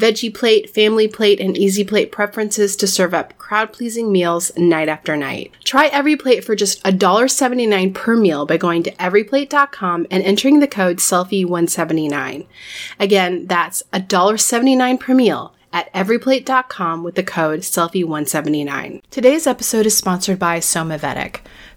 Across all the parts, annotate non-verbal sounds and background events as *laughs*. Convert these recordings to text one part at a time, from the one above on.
veggie plate, family plate, and easy plate preferences to serve up crowd pleasing meals night after night. Try every plate for just $1.79 per meal by going to everyplate.com and entering the code SELFIE179. Again, that's $1.79 per meal at everyplate.com with the code SELFIE179. Today's episode is sponsored by Somavedic.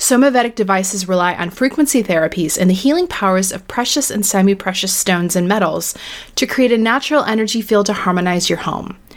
Somavedic devices rely on frequency therapies and the healing powers of precious and semi precious stones and metals to create a natural energy field to harmonize your home.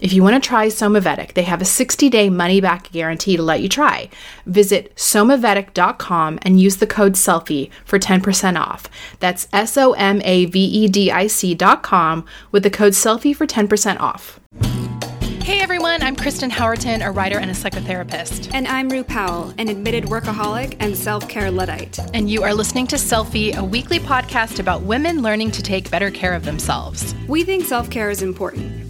If you want to try Somavedic, they have a 60 day money back guarantee to let you try. Visit somavedic.com and use the code SELFIE for 10% off. That's S O M A V E D I C.com with the code SELFIE for 10% off. Hey everyone, I'm Kristen Howerton, a writer and a psychotherapist. And I'm Rue Powell, an admitted workaholic and self care Luddite. And you are listening to Selfie, a weekly podcast about women learning to take better care of themselves. We think self care is important,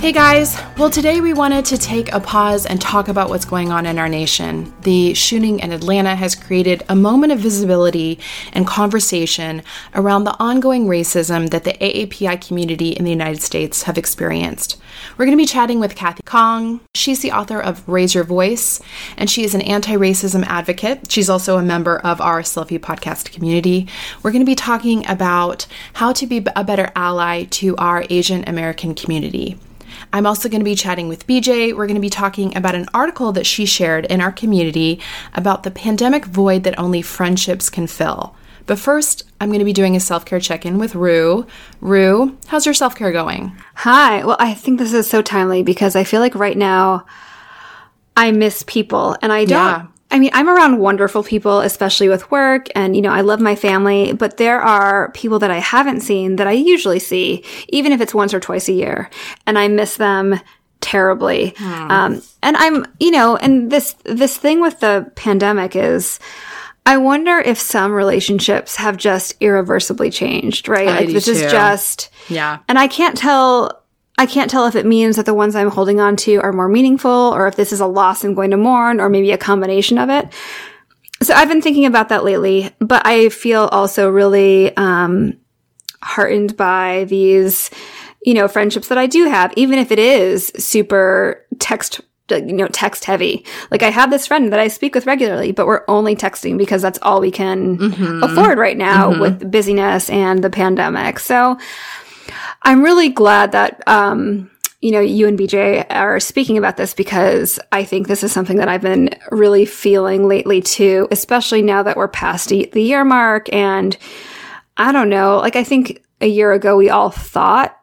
Hey guys, well, today we wanted to take a pause and talk about what's going on in our nation. The shooting in Atlanta has created a moment of visibility and conversation around the ongoing racism that the AAPI community in the United States have experienced. We're going to be chatting with Kathy Khang. She's the author of Raise Your Voice, and she is an anti racism advocate. She's also a member of our Selfie podcast community. We're going to be talking about how to be a better ally to our Asian American community. I'm also going to be chatting with BJ. We're going to be talking about an article that she shared in our community about the pandemic void that only friendships can fill. But first, I'm going to be doing a self care check in with Rue. Rue, how's your self care going? Hi. Well, I think this is so timely because I feel like right now I miss people and I don't. Yeah. I mean, I'm around wonderful people, especially with work, and you know, I love my family, but there are people that I haven't seen that I usually see, even if it's once or twice a year, and I miss them terribly. Hmm. Um, and I'm, you know, and this, this thing with the pandemic is, I wonder if some relationships have just irreversibly changed, right? I like this is just Yeah. and I can't tell I can't tell if it means that the ones I'm holding on to are more meaningful or if this is a loss I'm going to mourn or maybe a combination of it. So I've been thinking about that lately, but I feel also really um heartened by these you know friendships that I do have even if it is super text you know text heavy. Like I have this friend that I speak with regularly, but we're only texting because that's all we can afford right now with busyness and the pandemic. So I'm really glad that um, you know you and BJ are speaking about this because I think this is something that I've been really feeling lately too, especially now that we're past the year mark and I don't know, like I think a year ago we all thought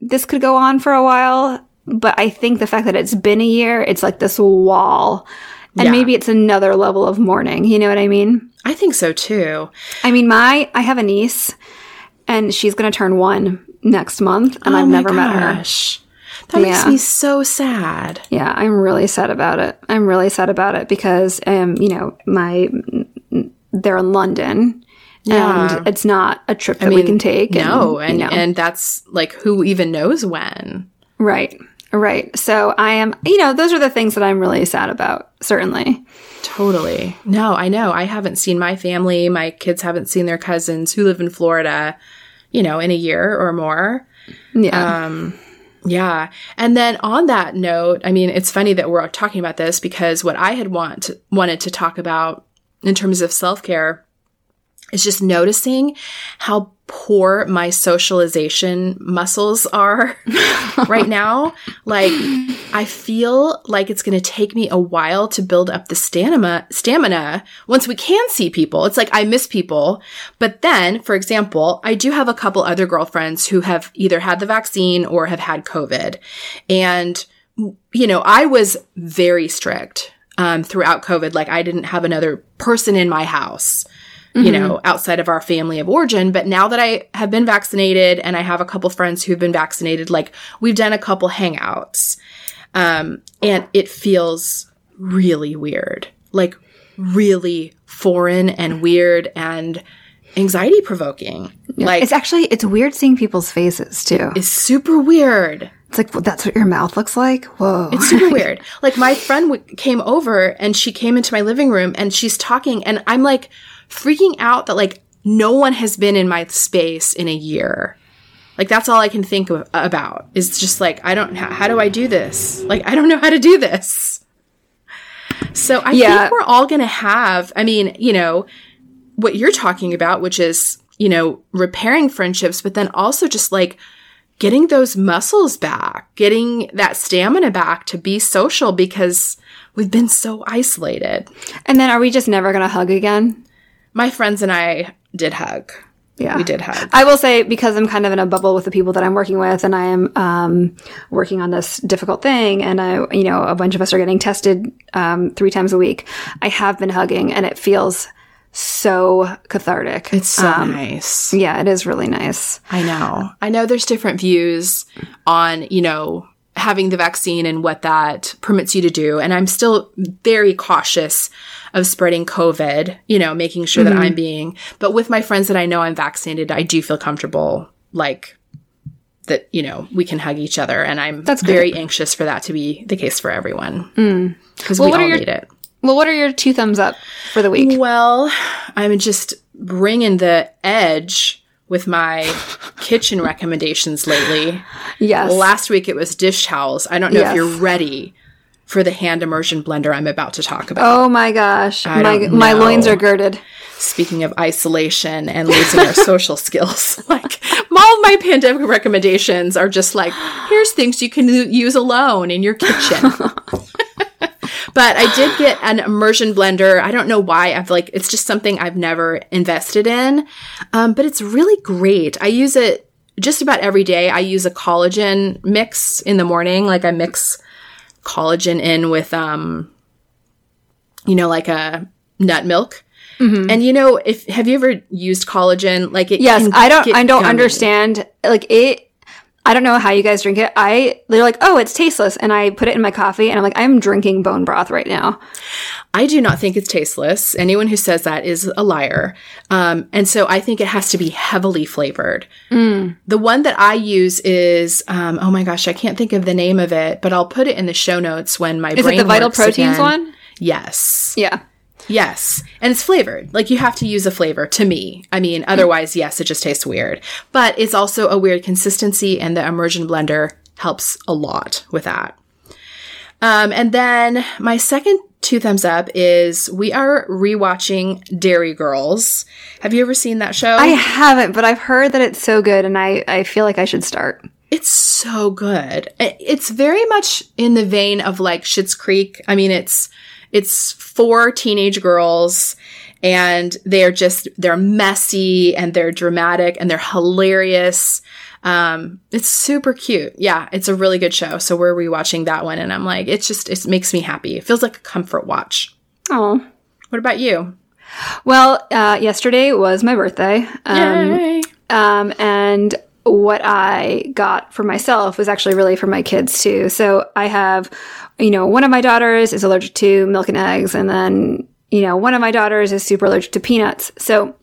this could go on for a while, but I think the fact that it's been a year, it's like this wall. And Yeah. maybe it's another level of mourning. You know what I mean? I think so too. I mean, my I have a niece, and she's going to turn one next month, and I've Oh my never met her. gosh. That makes me so sad. Yeah, I'm really sad about it. I'm really sad about it because, um, you know, my they're in London, Yeah. and it's not a trip that we can take. No, and you know. and that's like who even knows when. right, right. So I am, you know, those are the things that I'm really sad about. Certainly. Totally. No, I know. I haven't seen my family. My kids haven't seen their cousins who live in Florida, you know, in a year or more. Yeah. Um, yeah. And then on that note, I mean, it's funny that we're talking about this because what I had want wanted to talk about in terms of self-care is just noticing how poor my socialization muscles are *laughs* right now. Like I feel like it's going to take me a while to build up the stamina stamina once we can see people. It's like I miss people. But then, for example, I do have a couple other girlfriends who have either had the vaccine or have had COVID. And you know, I was very strict um, throughout COVID. Like I didn't have another person in my house you know, outside of our family of origin. But now that I have been vaccinated and I have a couple friends who've been vaccinated, like we've done a couple hangouts. Um, and it feels really weird, like really foreign and weird and anxiety provoking. Like it's actually it's weird seeing people's faces too. it's super weird. It's like well, that's what your mouth looks like. Whoa. It's super *laughs* weird. Like my friend w- came over and she came into my living room and she's talking and I'm like freaking out that like no one has been in my space in a year. Like that's all I can think of, about is just like I don't how, how do I do this? Like I don't know how to do this. So I Yeah. think we're all going to have I mean, you know, what you're talking about which is, you know, repairing friendships but then also just like getting those muscles back, getting that stamina back to be social because we've been so isolated. and then are we just never gonna hug again? My friends and I did hug. Yeah. We did hug. I will say because I'm kind of in a bubble with the people that I'm working with, and I am um, working on this difficult thing, and I, you know, a bunch of us are getting tested um, three times a week. I have been hugging, and it feels so cathartic. It's so Um, nice. yeah, it is really nice. I know. I know there's different views on, you know, having the vaccine and what that permits you to do. And I'm still very cautious of spreading COVID, you know, making sure that mm-hmm. I'm being, but with my friends that I know I'm vaccinated, I do feel comfortable, like, that, you know, we can hug each other. And I'm That's very anxious for that to be the case for everyone. Mm. Because we what all are your- need it. Well, what are your two thumbs up for the week? Well, I'm just bringing the edge with my kitchen recommendations lately. Yes. Last week it was dish towels. I don't know Yes. if you're ready for the hand immersion blender I'm about to talk about. oh my gosh, my my loins are girded. Speaking of isolation and losing our social *laughs* skills, *laughs* like all of my pandemic recommendations are just like, here's things you can use alone in your kitchen. *laughs* but I did get an immersion blender. I don't know why. I've like, it's just something I've never invested in. Um, but it's really great. I use it just about every day. I use a collagen mix in the morning. Like I mix collagen in with, um, you know, like a nut milk. And you know, if have you ever used collagen? Like it, Yes, I don't. I don't gummy. understand. Like it. I don't know how you guys drink it. I they're like, oh, it's tasteless, and I put it in my coffee, and I'm like, I'm drinking bone broth right now. I do not think it's tasteless. Anyone who says that is a liar. Um, and so I think it has to be heavily flavored. Mm. The one that I use is, um, oh my gosh, I can't think of the name of it, but I'll put it in the show notes when my is brain it the Vital Proteins again. one? Yes. Yeah. Yes. And it's flavored. Like you have to use a flavor to me. I mean, otherwise, yes, it just tastes weird. But it's also a weird consistency and the immersion blender helps a lot with that. Um, and then my second two thumbs up is we are rewatching Derry Girls. Have you ever seen that show? I haven't, but I've heard that it's so good and I, I feel like I should start. It's so good. It's very much in the vein of like Schitt's Creek. I mean, it's it's four teenage girls and they're just, they're messy and they're dramatic and they're hilarious. Um, it's super cute. Yeah, it's a really good show. So we're rewatching that one and I'm like, it's just, it makes me happy. It feels like a comfort watch. Oh. What about you? Well, uh, yesterday was my birthday. Um, Yay. Um, and what I got for myself was actually really for my kids too. So I have, you know, one of my daughters is allergic to milk and eggs, and then, you know, one of my daughters is super allergic to peanuts. So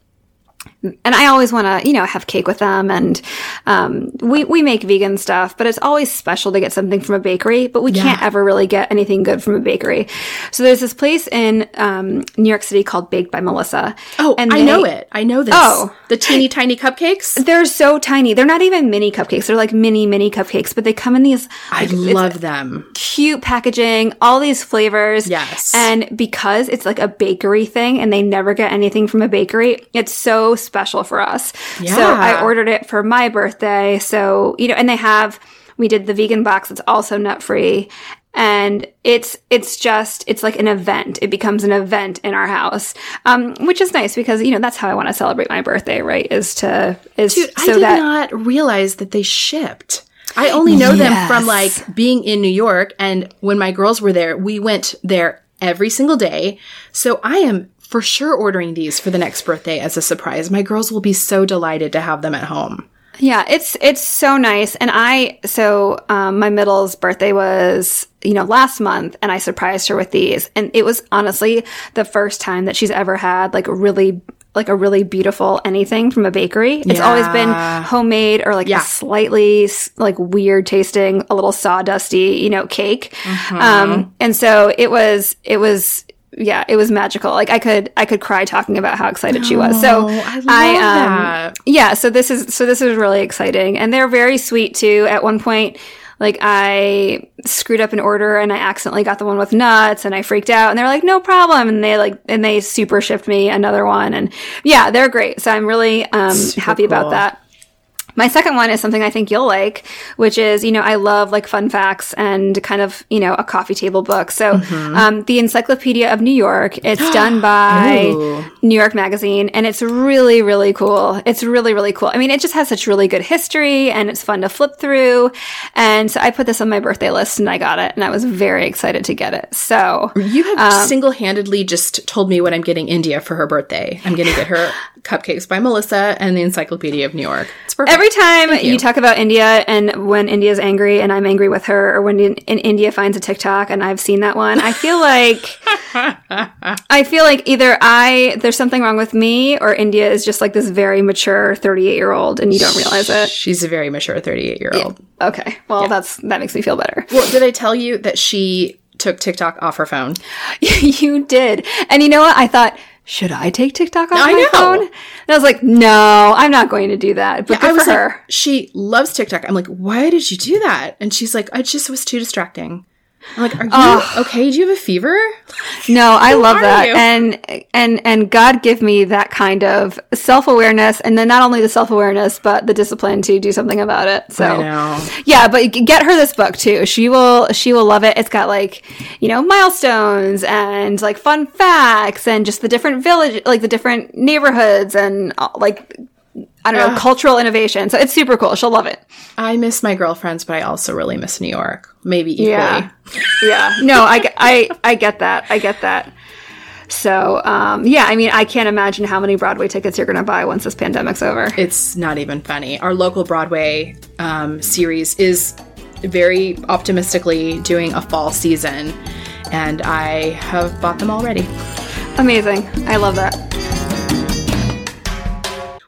and I always want to, you know, have cake with them. And um, we we make vegan stuff, but it's always special to get something from a bakery. But we yeah. can't ever really get anything good from a bakery. So there's this place in um, New York City called Baked by Melissa. Oh, and I know it. I know this. Oh, the teeny tiny cupcakes. They're so tiny. They're not even mini cupcakes. They're like mini mini cupcakes, but they come in these. I love them. Cute packaging, all these flavors. Yes. And because it's like a bakery thing, and they never get anything from a bakery, it's so special for us. Yeah. So I ordered it for my birthday. So, you know, and they have, we did the vegan box. It's also nut free. And it's, it's just, it's like an event. It becomes an event in our house. Um, which is nice because, you know, that's how I want to celebrate my birthday, right? Is to, is Dude, so I did that, not realize that they shipped. I only know yes. them from like being in New York. And when my girls were there, we went there every single day. So I am for sure ordering these for the next birthday as a surprise. My girls will be so delighted to have them at home. Yeah, it's it's so nice. And I so um, my middle's birthday was you know last month, and I surprised her with these, and it was honestly the first time that she's ever had like really like a really beautiful anything from a bakery. It's yeah. always been homemade or like yeah. a slightly like weird tasting, a little sawdusty, you know, cake. Mm-hmm. Um, and so it was it was yeah, it was magical. Like I could I could cry talking about how excited she was. So I, I um, yeah, so this is so this is really exciting. And they're very sweet too. At one point like I screwed up an order and I accidentally got the one with nuts and I freaked out and they're like, no problem. And they like, and they super shipped me another one. And yeah, they're great. So I'm really um, happy cool. about that. My second one is something I think you'll like, which is, you know, I love like fun facts and kind of, you know, a coffee table book. So, mm-hmm. um, the Encyclopedia of New York, it's *gasps* done by New York Magazine and it's really, really cool. It's really, really cool. I mean, it just has such really good history and it's fun to flip through. And so I put this on my birthday list and I got it and I was very excited to get it. So you have um, single handedly just told me what I'm getting India for her birthday. I'm going to get her *laughs* cupcakes by Melissa and the Encyclopedia of New York. It's perfect. Every time you. you. talk about India and when India's angry and I'm angry with her, or when in, in India finds a TikTok and I've seen that one, I feel like *laughs* I feel like either I there's something wrong with me or India is just like this very mature 38 year old and you don't realize it. She's a very mature 38 year old. Yeah. Okay, well yeah. that's that makes me feel better. Well, did I tell you that she took TikTok off her phone? *laughs* you did, and you know what? I thought should I take TikTok off I my know. phone? And I was like, no, I'm not going to do that. But yeah, good for her. She loves TikTok. I'm like, why did you do that? And she's like, I just was too distracting. I'm like, are you okay? Do you have a fever? No, I love that. You? And and and God give me that kind of self-awareness and then not only the self-awareness but the discipline to do something about it. So Yeah, but get her this book too. She will she will love it. It's got like, you know, milestones and like fun facts and just the different village like the different neighborhoods and uh, like I don't know, uh, cultural innovation. So it's super cool. She'll love it. I miss my girlfriends, but I also really miss New York. Maybe equally. Yeah. *laughs* yeah. No, I, I, I get that. I get that. So, um, yeah, I mean, I can't imagine how many Broadway tickets you're going to buy once this pandemic's over. It's not even funny. Our local Broadway um, series is very optimistically doing a fall season, and I have bought them already. Amazing. I love that.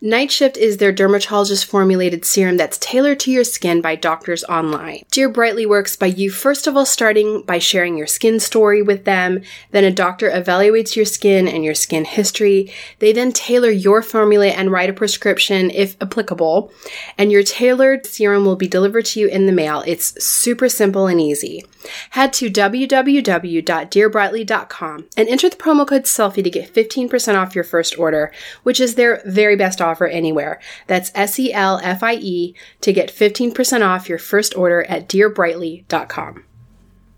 Night Shift is their dermatologist formulated serum that's tailored to your skin by doctors online. Dear Brightly works by you first of all starting by sharing your skin story with them, then a doctor evaluates your skin and your skin history. They then tailor your formula and write a prescription if applicable, and your tailored serum will be delivered to you in the mail. It's super simple and easy. Head to www.dearbrightly.com and enter the promo code SELFIE to get 15% off your first order, which is their very best offer anywhere. That's S E L F I E to get 15% off your first order at dearbrightly.com.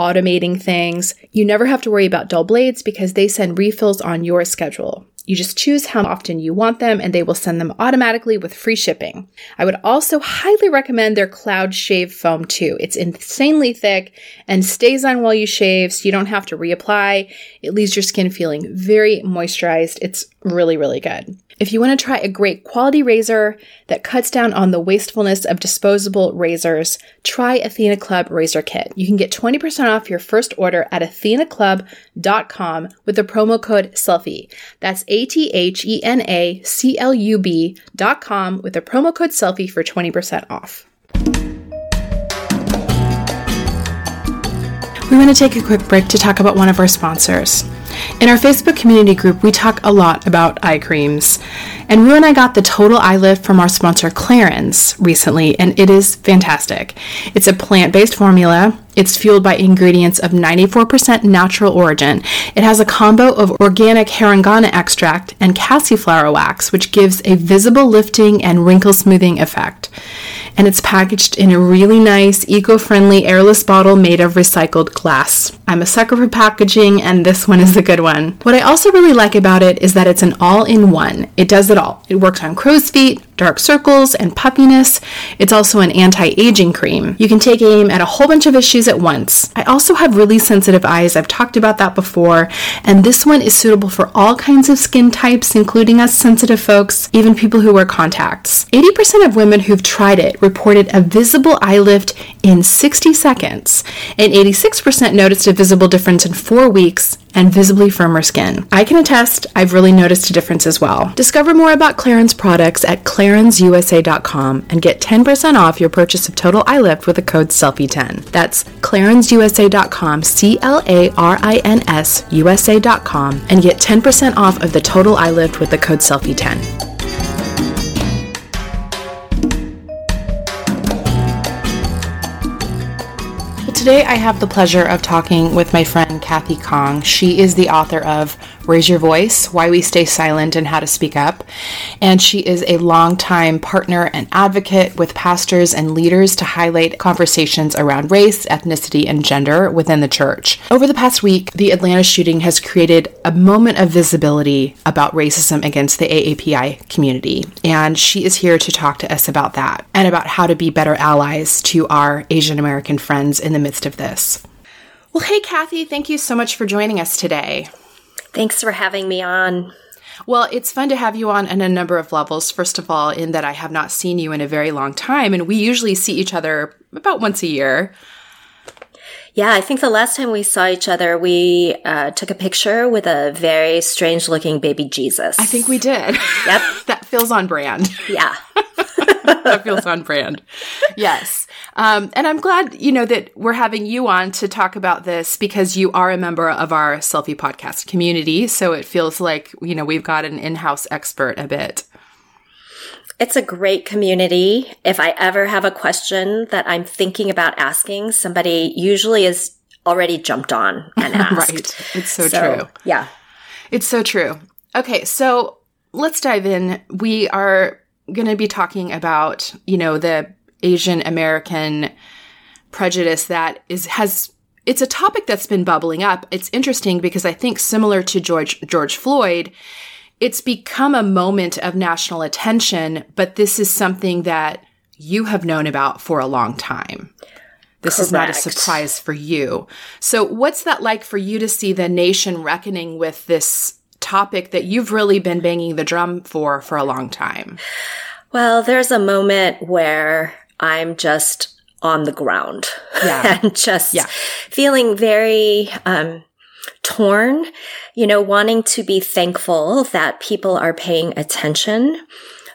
automating things. You never have to worry about dull blades because they send refills on your schedule. You just choose how often you want them and they will send them automatically with free shipping. I would also highly recommend their Cloud Shave Foam too. It's insanely thick and stays on while you shave so you don't have to reapply. It leaves your skin feeling very moisturized. It's really, really good. If you want to try a great quality razor that cuts down on the wastefulness of disposable razors, try Athena Club Razor Kit. You can get 20% off your first order at athenaclub.com with the promo code SELFIE. That's A T H N A C L U B.com with the promo code SELFIE for 20% off. We want to take a quick break to talk about one of our sponsors. In our Facebook community group, we talk a lot about eye creams. And Rue and I got the Total Eye Lift from our sponsor Clarins recently, and it is fantastic. It's a plant based formula. It's fueled by ingredients of 94% natural origin. It has a combo of organic harungana extract and cassiflower wax, which gives a visible lifting and wrinkle smoothing effect. And it's packaged in a really nice, eco friendly, airless bottle made of recycled glass. I'm a sucker for packaging, and this one is a good one. What I also really like about it is that it's an all in one. It does it all. It works on crow's feet, dark circles, and puffiness. It's also an anti aging cream. You can take aim at a whole bunch of issues at once. I also have really sensitive eyes. I've talked about that before. And this one is suitable for all kinds of skin types, including us sensitive folks, even people who wear contacts. 80% of women who've tried it reported a visible eye lift in 60 seconds, and 86% noticed a visible difference in four weeks and visibly firmer skin. I can attest, I've really noticed a difference as well. Discover more about Clarins products at clarinsusa.com and get 10% off your purchase of Total Eye Lift with the code SELFIE10. That's clarinsusa.com, C L A R I N S USA.com, and get 10% off of the Total Eye Lift with the code SELFIE10. Today, I have the pleasure of talking with my friend Kathy Khang. She is the author of Raise Your Voice Why We Stay Silent and How to Speak Up. And she is a longtime partner and advocate with pastors and leaders to highlight conversations around race, ethnicity, and gender within the church. Over the past week, the Atlanta shooting has created a moment of visibility about racism against the AAPI community. And she is here to talk to us about that and about how to be better allies to our Asian American friends in the midst of this. Well, hey, Kathy, thank you so much for joining us today. Thanks for having me on. Well, it's fun to have you on on a number of levels. First of all, in that I have not seen you in a very long time, and we usually see each other about once a year. Yeah, I think the last time we saw each other, we uh, took a picture with a very strange looking baby Jesus. I think we did. Yep. *laughs* that feels on brand. Yeah. *laughs* that feels on brand. Yes. Um, and I'm glad, you know, that we're having you on to talk about this because you are a member of our selfie podcast community. So it feels like, you know, we've got an in-house expert a bit. It's a great community. If I ever have a question that I'm thinking about asking, somebody usually is already jumped on and *laughs* asked. right. It's so, so true. Yeah. It's so true. Okay. So let's dive in. We are going to be talking about, you know, the Asian American prejudice that is, has, it's a topic that's been bubbling up. It's interesting because I think similar to George, George Floyd, it's become a moment of national attention, but this is something that you have known about for a long time. This Correct. is not a surprise for you. So, what's that like for you to see the nation reckoning with this topic that you've really been banging the drum for for a long time? Well, there's a moment where I'm just on the ground yeah. *laughs* and just yeah. feeling very um, torn, you know, wanting to be thankful that people are paying attention,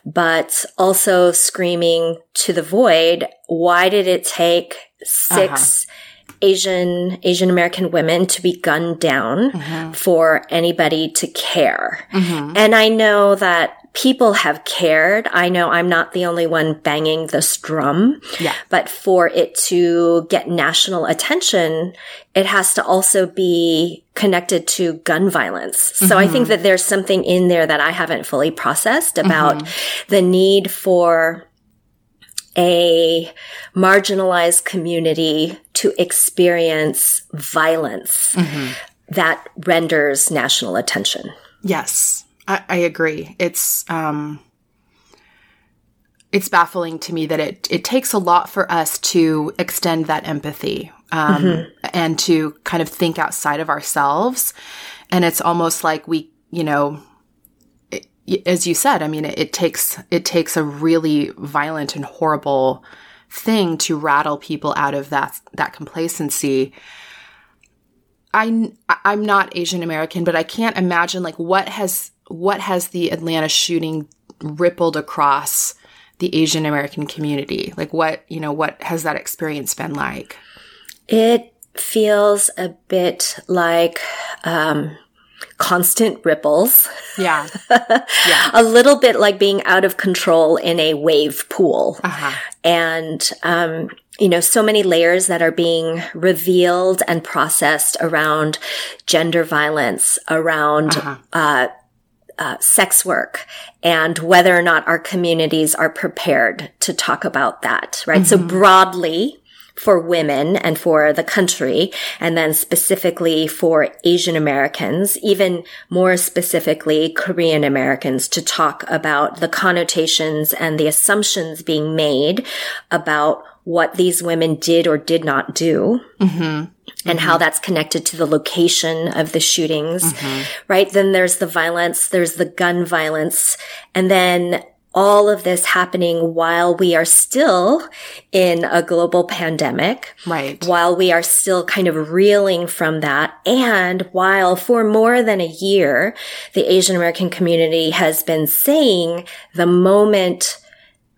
but also screaming to the void, why did it take 6 uh-huh. Asian Asian American women to be gunned down mm-hmm. for anybody to care. Mm-hmm. And I know that people have cared. I know I'm not the only one banging this drum. Yeah. But for it to get national attention, it has to also be connected to gun violence. So mm-hmm. I think mm-hmm. that there's something in there that I haven't fully processed about mm-hmm. the need for a marginalized community to experience violence mm-hmm. that renders national attention. Yes. I, I agree. It's um, it's baffling to me that it it takes a lot for us to extend that empathy um, mm-hmm. and to kind of think outside of ourselves. And it's almost like we, you know, it, as you said, I mean, it, it takes it takes a really violent and horrible thing to rattle people out of that that complacency. I I'm not Asian American, but I can't imagine like what has what has the Atlanta shooting rippled across the Asian American community? Like what, you know, what has that experience been like? It feels a bit like um, constant ripples. Yeah. *laughs* yeah. a little bit like being out of control in a wave pool. Uh-huh. And, um, you know, so many layers that are being revealed and processed around gender violence, around, uh-huh. uh, uh, sex work and whether or not our communities are prepared to talk about that, right? Mm-hmm. So broadly, for women and for the country, and then specifically for Asian Americans, even more specifically Korean Americans, to talk about the connotations and the assumptions being made about what these women did or did not do. Mm-hmm. And mm-hmm. how that's connected to the location of the shootings, mm-hmm. right? Then there's the violence, there's the gun violence, and then all of this happening while we are still in a global pandemic. Right. While we are still kind of reeling from that. And while for more than a year, the Asian American community has been saying the moment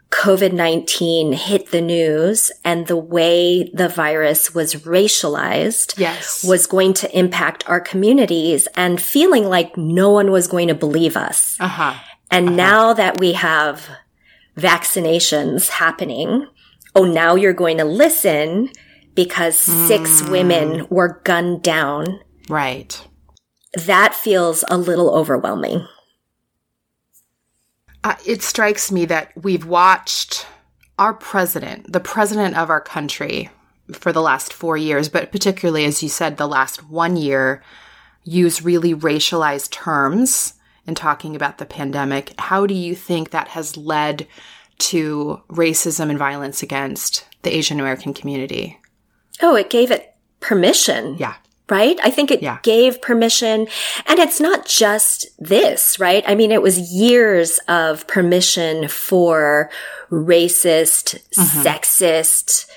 COVID-19 hit the news and the way the virus was racialized yes. was going to impact our communities and feeling like no one was going to believe us. Uh-huh. And uh-huh. now that we have vaccinations happening, oh, now you're going to listen because mm. six women were gunned down. Right. That feels a little overwhelming. Uh, it strikes me that we've watched our president, the president of our country, for the last four years, but particularly, as you said, the last one year, use really racialized terms in talking about the pandemic. How do you think that has led to racism and violence against the Asian American community? Oh, it gave it permission. Yeah. Right? I think it yeah. gave permission. And it's not just this, right? I mean, it was years of permission for racist, mm-hmm. sexist,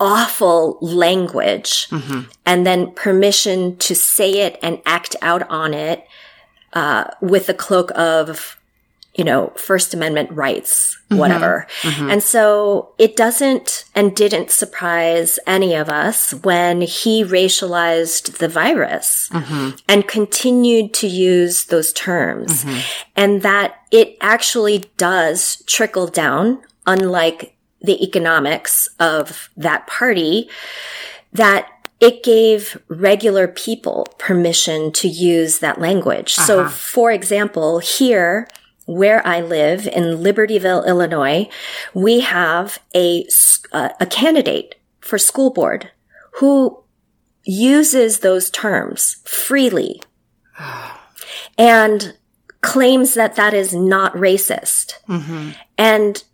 awful language mm-hmm. and then permission to say it and act out on it uh, with the cloak of you know, First Amendment rights, mm-hmm. whatever. Mm-hmm. And so it doesn't and didn't surprise any of us when he racialized the virus mm-hmm. and continued to use those terms mm-hmm. and that it actually does trickle down, unlike the economics of that party, that it gave regular people permission to use that language. Uh-huh. So, for example, here, where I live in Libertyville, Illinois, we have a, uh, a candidate for school board who uses those terms freely *sighs* and claims that that is not racist. Mm-hmm. And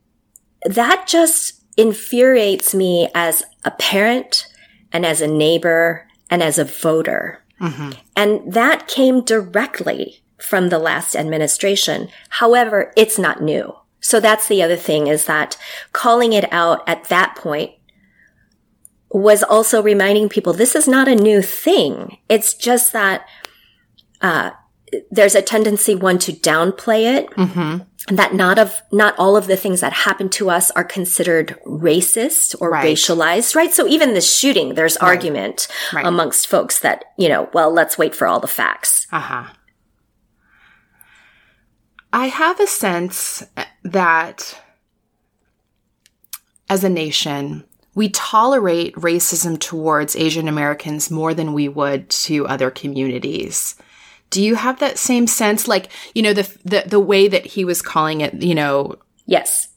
that just infuriates me as a parent and as a neighbor and as a voter. Mm-hmm. And that came directly from the last administration. However, it's not new. So that's the other thing is that calling it out at that point was also reminding people this is not a new thing. It's just that uh, there's a tendency one to downplay it mm-hmm that not of not all of the things that happen to us are considered racist or right. racialized right so even the shooting there's right. argument right. amongst folks that you know well let's wait for all the facts uh-huh i have a sense that as a nation we tolerate racism towards asian americans more than we would to other communities do you have that same sense? Like, you know, the, the, the way that he was calling it, you know. Yes.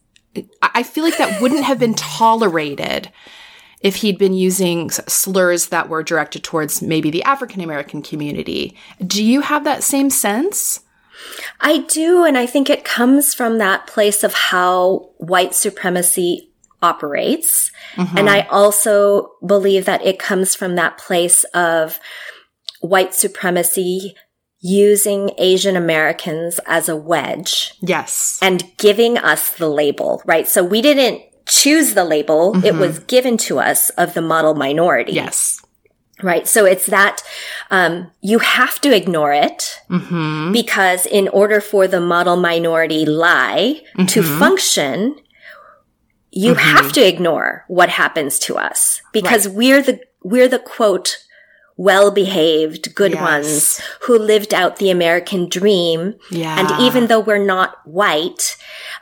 I feel like that wouldn't have been tolerated if he'd been using slurs that were directed towards maybe the African American community. Do you have that same sense? I do. And I think it comes from that place of how white supremacy operates. Mm-hmm. And I also believe that it comes from that place of white supremacy using Asian Americans as a wedge. Yes. And giving us the label, right? So we didn't choose the label. Mm-hmm. It was given to us of the model minority. Yes. Right. So it's that, um, you have to ignore it mm-hmm. because in order for the model minority lie mm-hmm. to function, you mm-hmm. have to ignore what happens to us because right. we're the, we're the quote, well behaved, good yes. ones who lived out the American dream. Yeah. And even though we're not white,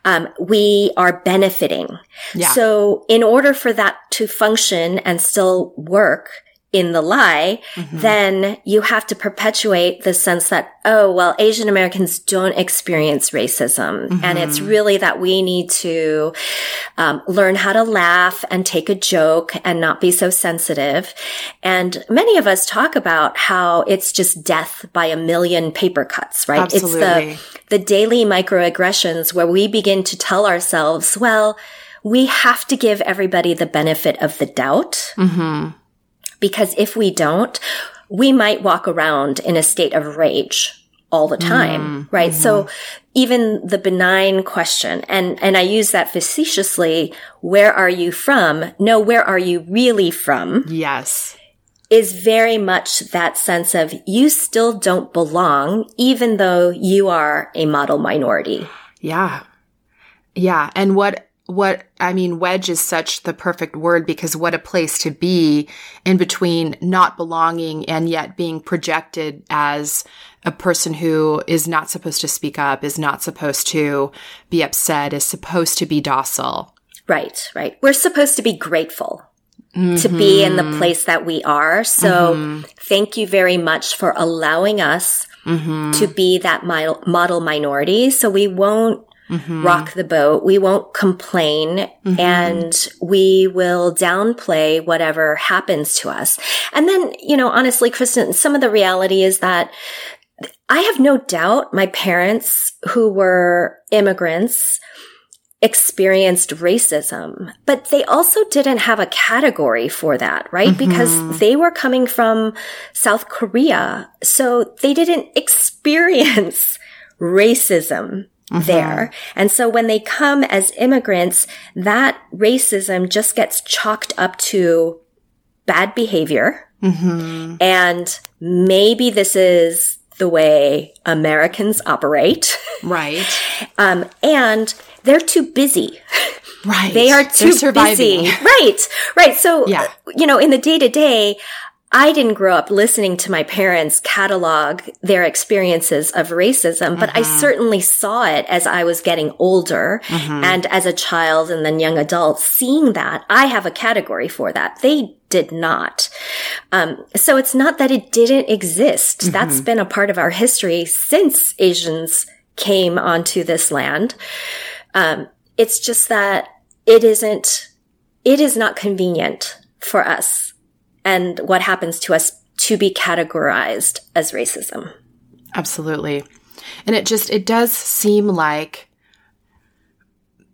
um, we are benefiting. Yeah. So in order for that to function and still work, in the lie, mm-hmm. then you have to perpetuate the sense that, oh, well, Asian Americans don't experience racism. Mm-hmm. And it's really that we need to um, learn how to laugh and take a joke and not be so sensitive. And many of us talk about how it's just death by a million paper cuts, right? Absolutely. It's the, the daily microaggressions where we begin to tell ourselves, well, we have to give everybody the benefit of the doubt. Mm-hmm because if we don't, we might walk around in a state of rage all the time, mm, right? Mm-hmm. So even the benign question, and, and I use that facetiously, where are you from? No, where are you really from? Yes. Is very much that sense of you still don't belong, even though you are a model minority. Yeah. Yeah. And what what I mean, wedge is such the perfect word because what a place to be in between not belonging and yet being projected as a person who is not supposed to speak up, is not supposed to be upset, is supposed to be docile. Right, right. We're supposed to be grateful mm-hmm. to be in the mm-hmm. place that we are. So mm-hmm. thank you very much for allowing us mm-hmm. to be that model minority. So we won't mm-hmm. rock the boat. We won't complain mm-hmm. and we will downplay whatever happens to us. And then, you know, honestly, Kristen, some of the reality is that I have no doubt my parents who were immigrants experienced racism, but they also didn't have a category for that, right? Mm-hmm. Because they were coming from South Korea. So they didn't experience *laughs* racism mm-hmm. there. And so when they come as immigrants, that racism just gets chalked up to bad behavior. Mm-hmm. And maybe this is the way Americans operate. Right. *laughs* um, and they're too busy. Right. They are too busy. *laughs* Right. Right. So, yeah. you know, in the day to day, I didn't grow up listening to my parents catalog their experiences of racism, but mm-hmm. I certainly saw it as I was getting older mm-hmm. and as a child and then young adult seeing that. I have a category for that. They did not. Um, so it's not that it didn't exist. Mm-hmm. That's been a part of our history since Asians came onto this land. Um, it's just that it isn't, it is not convenient for us and what happens to us to be categorized as racism. Absolutely. And it just, it does seem like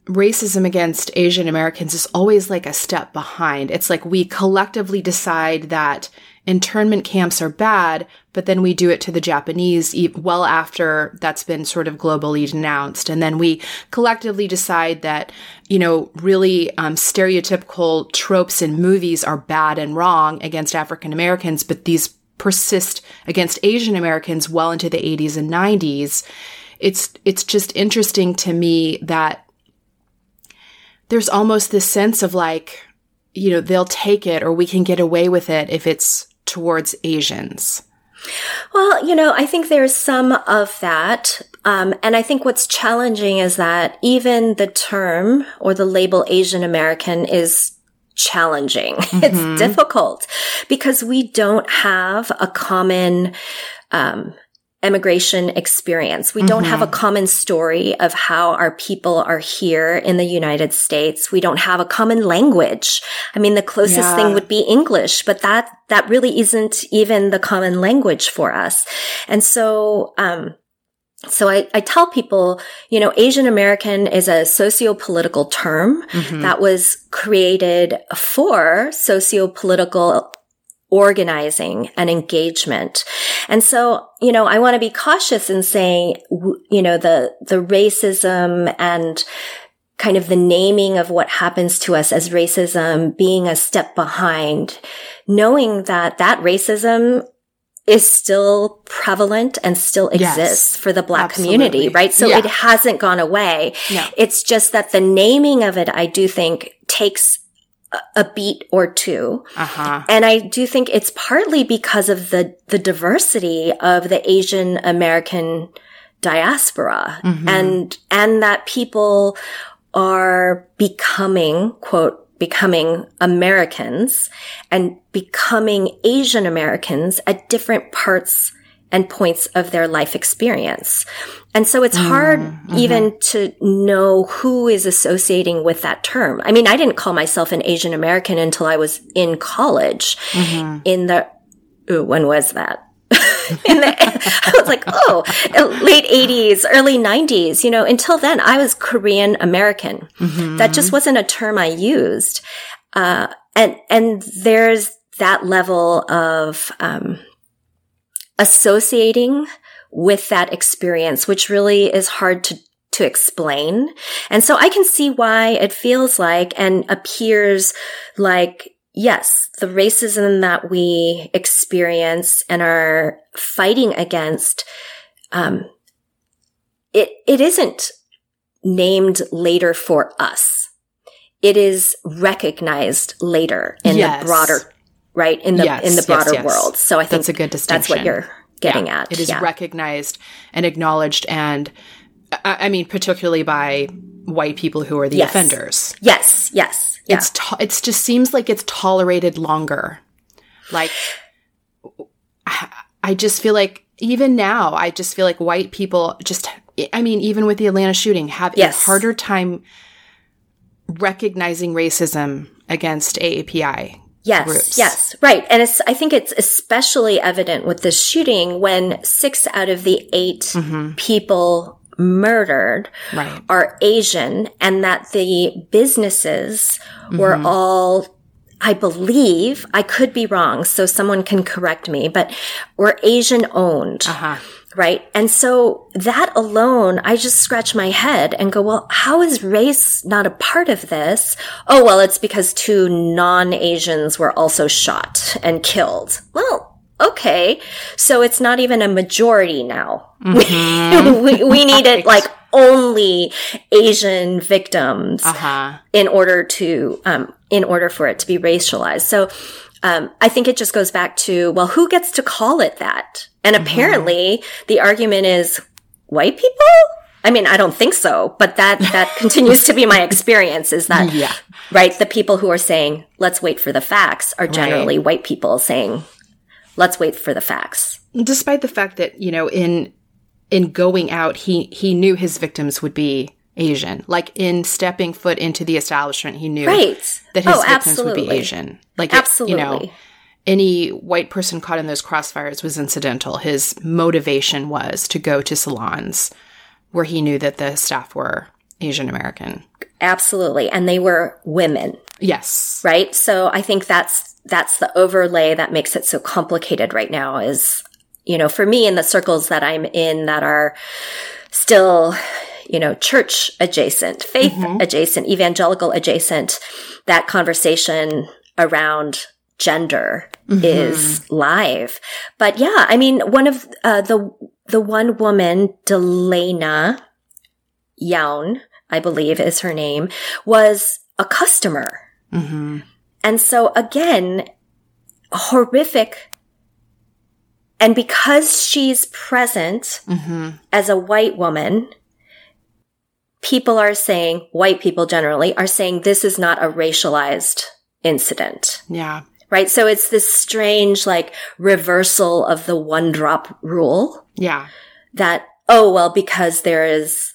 racism against Asian Americans is always like a step behind. It's like we collectively decide that internment camps are bad, but then we do it to the Japanese well after that's been sort of globally denounced. And then we collectively decide that, you know, really um, stereotypical tropes in movies are bad and wrong against African Americans, but these persist against Asian Americans well into the 80s and 90s. It's, it's just interesting to me that there's almost this sense of like, you know, they'll take it or we can get away with it if it's towards Asians? Well, you know, I think there's some of that. Um, and I think what's challenging is that even the term or the label Asian American is challenging. *laughs* Mm-hmm. It's difficult because we don't have a common, um, immigration experience. We mm-hmm. don't have a mm-hmm. common story of how our people are here in the United States. We don't have a common language. I mean, the closest yeah. thing would be English, but that, that really isn't even the common language for us. And so, um, so I, I tell people, you know, Asian American is a socio-political term mm-hmm. that was created for socio-political organizing and engagement. And so, you know, I want to be cautious in saying, you know, the, the racism and kind of the naming of what happens to us as racism being a step behind, knowing that that racism is still prevalent and still exists yes, for the black absolutely. community, right? So yeah. it hasn't gone away. No. It's just that the naming of it, I do think takes a beat or 2 uh-huh. And I do think it's partly because of the, the diversity of the Asian American diaspora mm-hmm. and, and that people are becoming, quote, becoming Americans and becoming Asian Americans at different parts and points of their life experience. And so it's hard mm-hmm. even to know who is associating with that term. I mean, I didn't call myself an Asian American until I was in college mm-hmm. in the, ooh, when was that? *laughs* in the, I was like, oh, late 80s, early 90s. You know, until then, I was Korean American. Mm-hmm. That just wasn't a term I used. Uh, and, and there's that level of, um, associating with that experience, which really is hard to to explain. And so I can see why it feels like and appears like yes, the racism that we experience and are fighting against, um, it, it isn't named later for us. It is recognized later in yes. the broader, right? In the, yes, in the broader yes, world. So I think that's a good distinction. That's what you're getting yeah. at. It is yeah. recognized and acknowledged and, I mean, particularly by white people who are the offenders. Yes, yes. Yeah. It's to- it's just seems like it's tolerated longer. Like I just feel like even now, I just feel like white people just I mean, even with the Atlanta shooting, have yes. a harder time recognizing racism against AAPI Yes, groups. yes, right. And it's, I think it's especially evident with this shooting when six out of the 8 mm-hmm. people murdered right. are Asian and that the businesses mm-hmm. were all I believe, I could be wrong, so someone can correct me, but were Asian owned. Uh-huh. Right. And so that alone, I just scratch my head and go, well, how is race not a part of this? Oh, well, it's because two non-Asians were also shot and killed. Well, okay, so it's not even a majority now. Mm-hmm. *laughs* we, we needed like only Asian victims uh-huh. in order to, um, in order for it to be racialized. So, um, I think it just goes back to, well, who gets to call it that? And mm-hmm. apparently the argument is white people? I mean, I don't think so, but that, that *laughs* continues to be my experience is that, yeah. right? The people who are saying, let's wait for the facts are generally right. white people saying, let's wait for the facts. Despite the fact that, you know, in in going out, he he knew his victims would be Asian. Like in stepping foot into the establishment, he knew right. that his oh, victims absolutely. would be Asian. Like absolutely. It, you know, any white person caught in those crossfires was incidental. His motivation was to go to salons where he knew that the staff were Asian American. Absolutely. And they were women. Yes. Right? So I think that's that's the overlay that makes it so complicated right now is, you know, for me in the circles that I'm in that are still, you know, church adjacent, faith mm-hmm. adjacent, evangelical adjacent, that conversation around gender mm-hmm. is live. But yeah, I mean, one of uh, the the one woman, Delaina Yaun, I believe is her name, was a customer. Mm-hmm. And so again, horrific. And because she's present mm-hmm. as a white woman, people are saying, white people generally are saying this is not a racialized incident. Yeah. Right. So it's this strange, like reversal of the one drop rule. Yeah. That, oh, well, because there is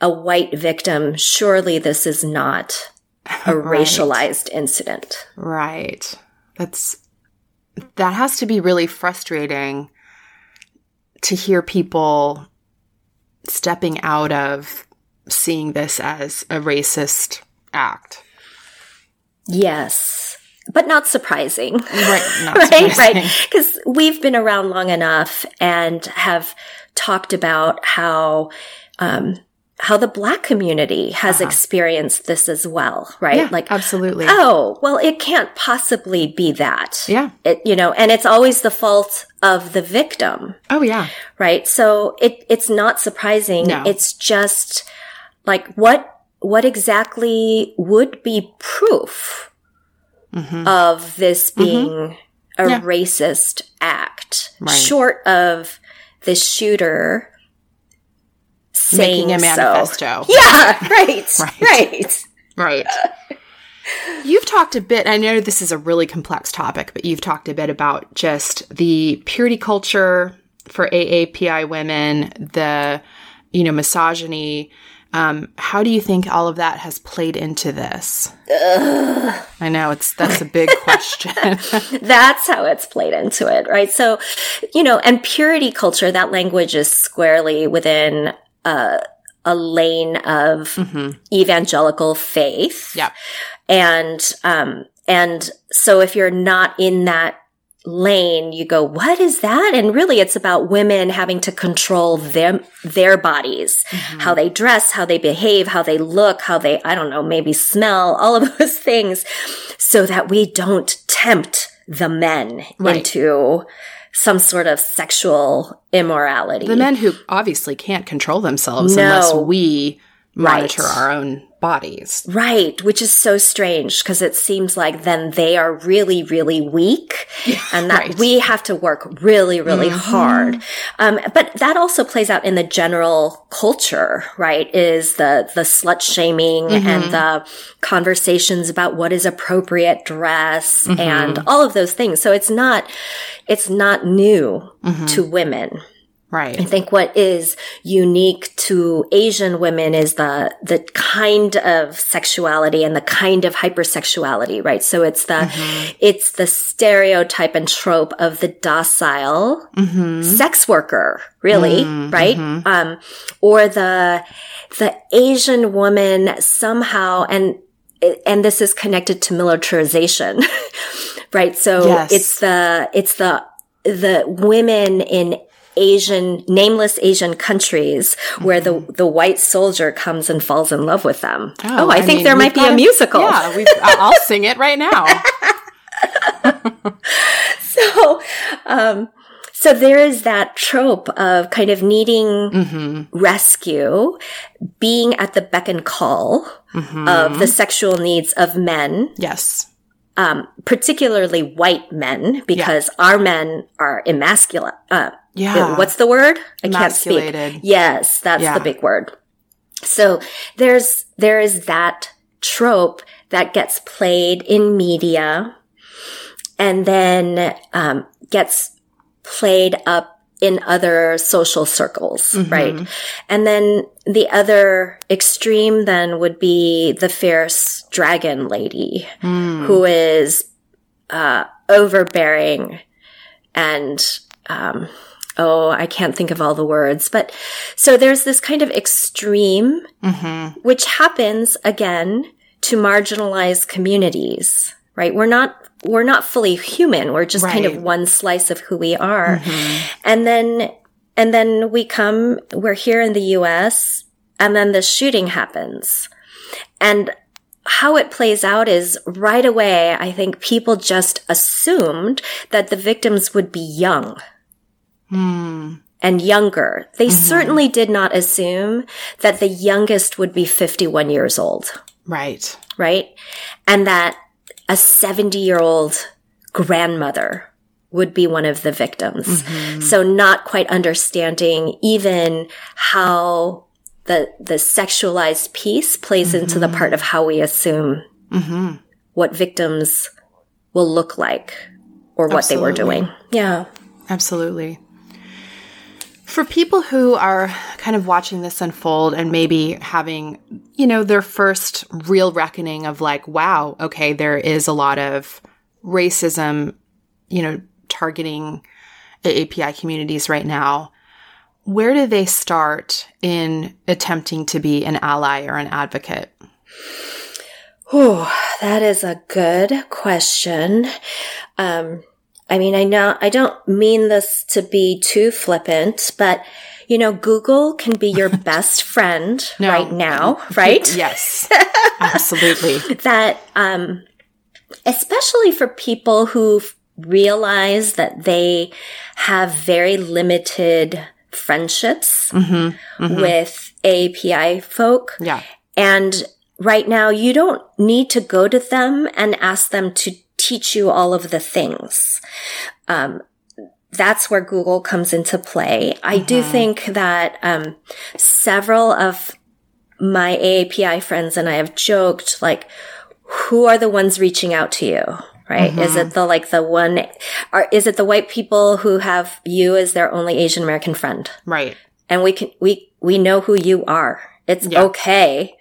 a white victim, surely this is not a *laughs* right. racialized incident. Right. That's that has to be really frustrating to hear people stepping out of seeing this as a racist act. Yes. But not surprising. Right. Not *laughs* right. Surprising. Right. Because we've been around long enough and have talked about how um, how the black community has uh-huh. experienced this as well, right? Yeah, like absolutely. Oh, well, it can't possibly be that. Yeah. It, you know, and it's always the fault of the victim. Oh yeah. Right. So it it's not surprising. No. It's just like what what exactly would be proof mm-hmm. of this mm-hmm. being mm-hmm. a yeah. racist act, right. short of the shooter making a manifesto. So. *laughs* Yeah, right, *laughs* right, right. right. You've talked a bit, I know this is a really complex topic, but you've talked a bit about just the purity culture for AAPI women, the, you know, misogyny. Um, how do you think all of that has played into this? Ugh. I know it's that's a big question. *laughs* that's how it's played into it, right? So, you know, and purity culture, that language is squarely within uh, a lane of mm-hmm. evangelical faith. Yeah. And, um, and so if you're not in that lane, you go, what is that? And really it's about women having to control them, their bodies, mm-hmm. how they dress, how they behave, how they look, how they, I don't know, maybe smell, all of *laughs* those things so that we don't tempt the men right. into some sort of sexual immorality. The men who obviously can't control themselves no. unless we monitor right. our own bodies. Right, which is so strange because it seems like then they are really, really weak *laughs* and that right. we have to work really, really mm-hmm. hard. Um, but that also plays out in the general culture, right? Is the, the slut shaming mm-hmm. and the conversations about what is appropriate dress mm-hmm. and all of those things. So it's not, it's not new mm-hmm. to women. Right. I think what is unique to Asian women is the, the kind of sexuality and the kind of hypersexuality, right? So it's the, mm-hmm. it's the stereotype and trope of the docile mm-hmm. sex worker, really, mm-hmm. right? Um, or the, the Asian woman somehow, and, and this is connected to militarization, *laughs* right? So yes. it's the, it's the, the women in Asian, nameless Asian countries where the, the white soldier comes and falls in love with them. Oh, oh I, I, think mean, there might be a, a *laughs* musical. Yeah, I'll sing it right now. *laughs* *laughs* so, um, so there is that trope of kind of needing mm-hmm. rescue, being at the beck and call mm-hmm. of the sexual needs of men. Yes. Um, particularly white men, because yeah. our men are emasculate, uh, yeah. What's the word? I can't speak. Yes, that's yeah. the big word. So there's, there is that trope that gets played in media and then, um, gets played up in other social circles, mm-hmm. right? And then the other extreme then would be the fierce dragon lady mm. who is, uh, overbearing and, um, oh, I can't think of all the words, but so there's this kind of extreme, mm-hmm. which happens again to marginalized communities, right? We're not, we're not fully human. We're just right. kind of one slice of who we are. Mm-hmm. And then, and then we come, we're here in the US and then the shooting happens. And how it plays out is right away, I think people just assumed that the victims would be young mm. and younger. They mm-hmm. certainly did not assume that the youngest would be 51 years old. Right. Right. And that a 70 year old grandmother would be one of the victims. Mm-hmm. So not quite understanding even how the, the sexualized piece plays mm-hmm. into the part of how we assume mm-hmm. what victims will look like or what Absolutely. they were doing. Yeah. Absolutely. For people who are kind of watching this unfold and maybe having, you know, their first real reckoning of like, wow, okay, there is a lot of racism, you know, targeting AAPI communities right now. Where do they start in attempting to be an ally or an advocate? Oh, that is a good question. Um, I mean, I know, I don't mean this to be too flippant, but you know, Google can be your *laughs* best friend no. right now, right? *laughs* yes. *laughs* Absolutely. that, um, especially for people who realize that they have very limited friendships mm-hmm, mm-hmm. with API folk. Yeah. And right now you don't need to go to them and ask them to teach you all of the things. Um, that's where Google comes into play. I mm-hmm. do think that um, several of my AAPI friends and I have joked like, who are the ones reaching out to you? Right? Mm-hmm. Is it the like the one, or is it the white people who have you as their only Asian American friend? Right. And we can, we, we know who you are. It's yeah. okay.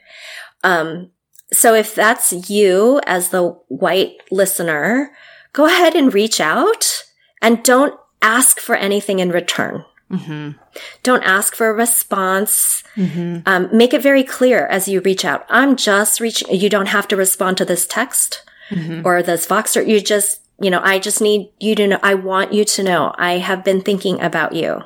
Um, so if that's you as the white listener, go ahead and reach out and don't ask for anything in return. Mm-hmm. Don't ask for a response. Mm-hmm. Um, make it very clear as you reach out. I'm just reaching. You don't have to respond to this text mm-hmm. or this Vox or you just, you know, I just need you to know. I want you to know I have been thinking about you.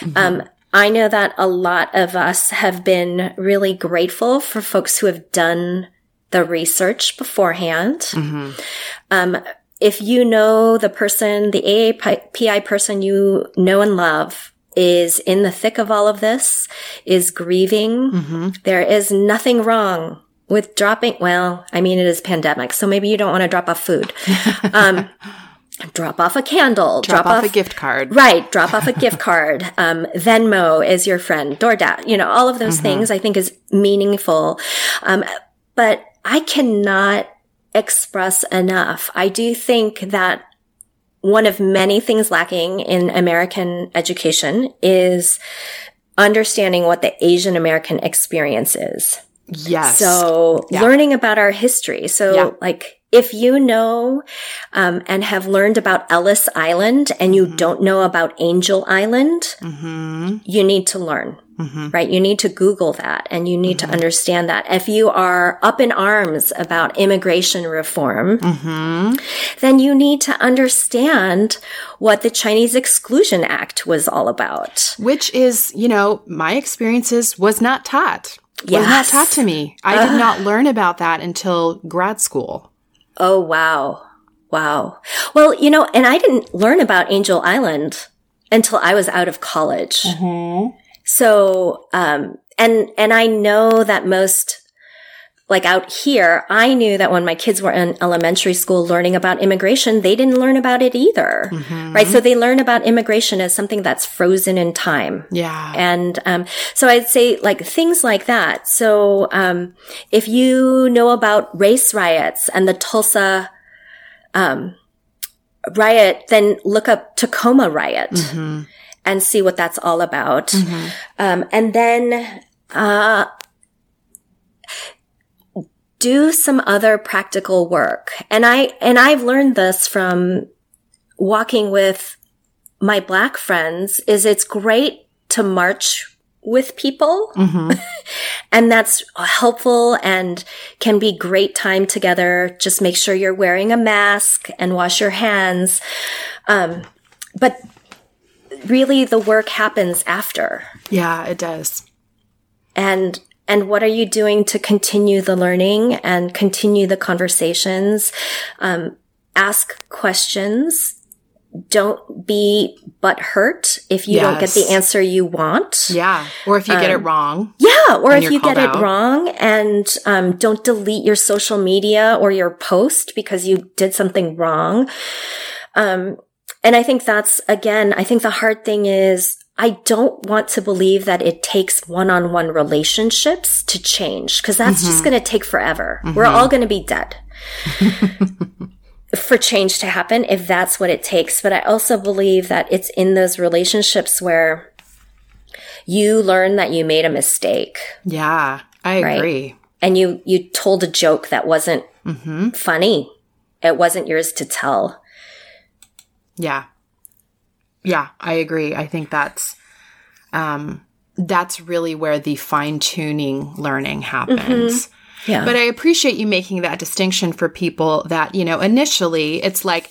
Mm-hmm. Um, I know that a lot of us have been really grateful for folks who have done the research beforehand. Mm-hmm. Um, if you know the person, the AAPI person you know and love is in the thick of all of this, is grieving, mm-hmm. there is nothing wrong with dropping. Well, I mean, it is pandemic, so maybe you don't want to drop off food. *laughs* Um, drop off a candle, drop, drop off, off, a gift card. Right. Drop off a *laughs* gift card. Um, Venmo is your friend, DoorDash, you know, all of those mm-hmm. things I think is meaningful. Um, but I cannot express enough. I do think that one of many things lacking in American education is understanding what the Asian American experience is. Yes. So yeah. learning about our history. So yeah. like if you know um, and have learned about Ellis Island and you mm-hmm. don't know about Angel Island, mm-hmm. you need to learn. Mm-hmm. Right? You need to Google that and you need to mm-hmm. understand that. If you are up in arms about immigration reform, mm-hmm. then you need to understand what the Chinese Exclusion Act was all about. Which is, you know, my experiences was not taught. Yes. Was not taught to me. I did not learn about that until grad school. Oh, wow. Wow. Well, you know, and I didn't learn about Angel Island until I was out of college. Mm-hmm. So, um, and, and I know that most like out here, I knew that when my kids were in elementary school learning about immigration, they didn't learn about it either. Mm-hmm. Right. So they learn about immigration as something that's frozen in time. Yeah. And, um, so I'd say like things like that. So, um, if you know about race riots and the Tulsa, um, riot, then look up Tacoma riot. Mm-hmm. And see what that's all about. Mm-hmm. Um, and then, uh, do some other practical work. And I, and I've learned this from walking with my black friends is it's great to march with people. Mm-hmm. *laughs* and that's helpful and can be great time together. Just make sure you're wearing a mask and wash your hands. Um, but really the work happens after. Yeah, it does. And and what are you doing to continue the learning and continue the conversations? Um, ask questions. Don't be but hurt if you yes. don't get the answer you want. Yeah. Or if you um, get it um, wrong. Yeah. Or if you get out. it wrong and, um, don't delete your social media or your post because you did something wrong. Um, and I think that's again, I think the hard thing is I don't want to believe that it takes one-on-one relationships to change because that's mm-hmm. just going to take forever. Mm-hmm. We're all going to be dead. *laughs* for change to happen if that's what it takes. But I also believe that it's in those relationships where you learn that you made a mistake. Yeah, I right? agree. And you, you told a joke that wasn't mm-hmm. funny. It wasn't yours to tell. Yeah. Yeah, I agree. I think that's um that's really where the fine tuning learning happens. Mm-hmm. Yeah. But I appreciate you making that distinction for people that, you know, initially it's like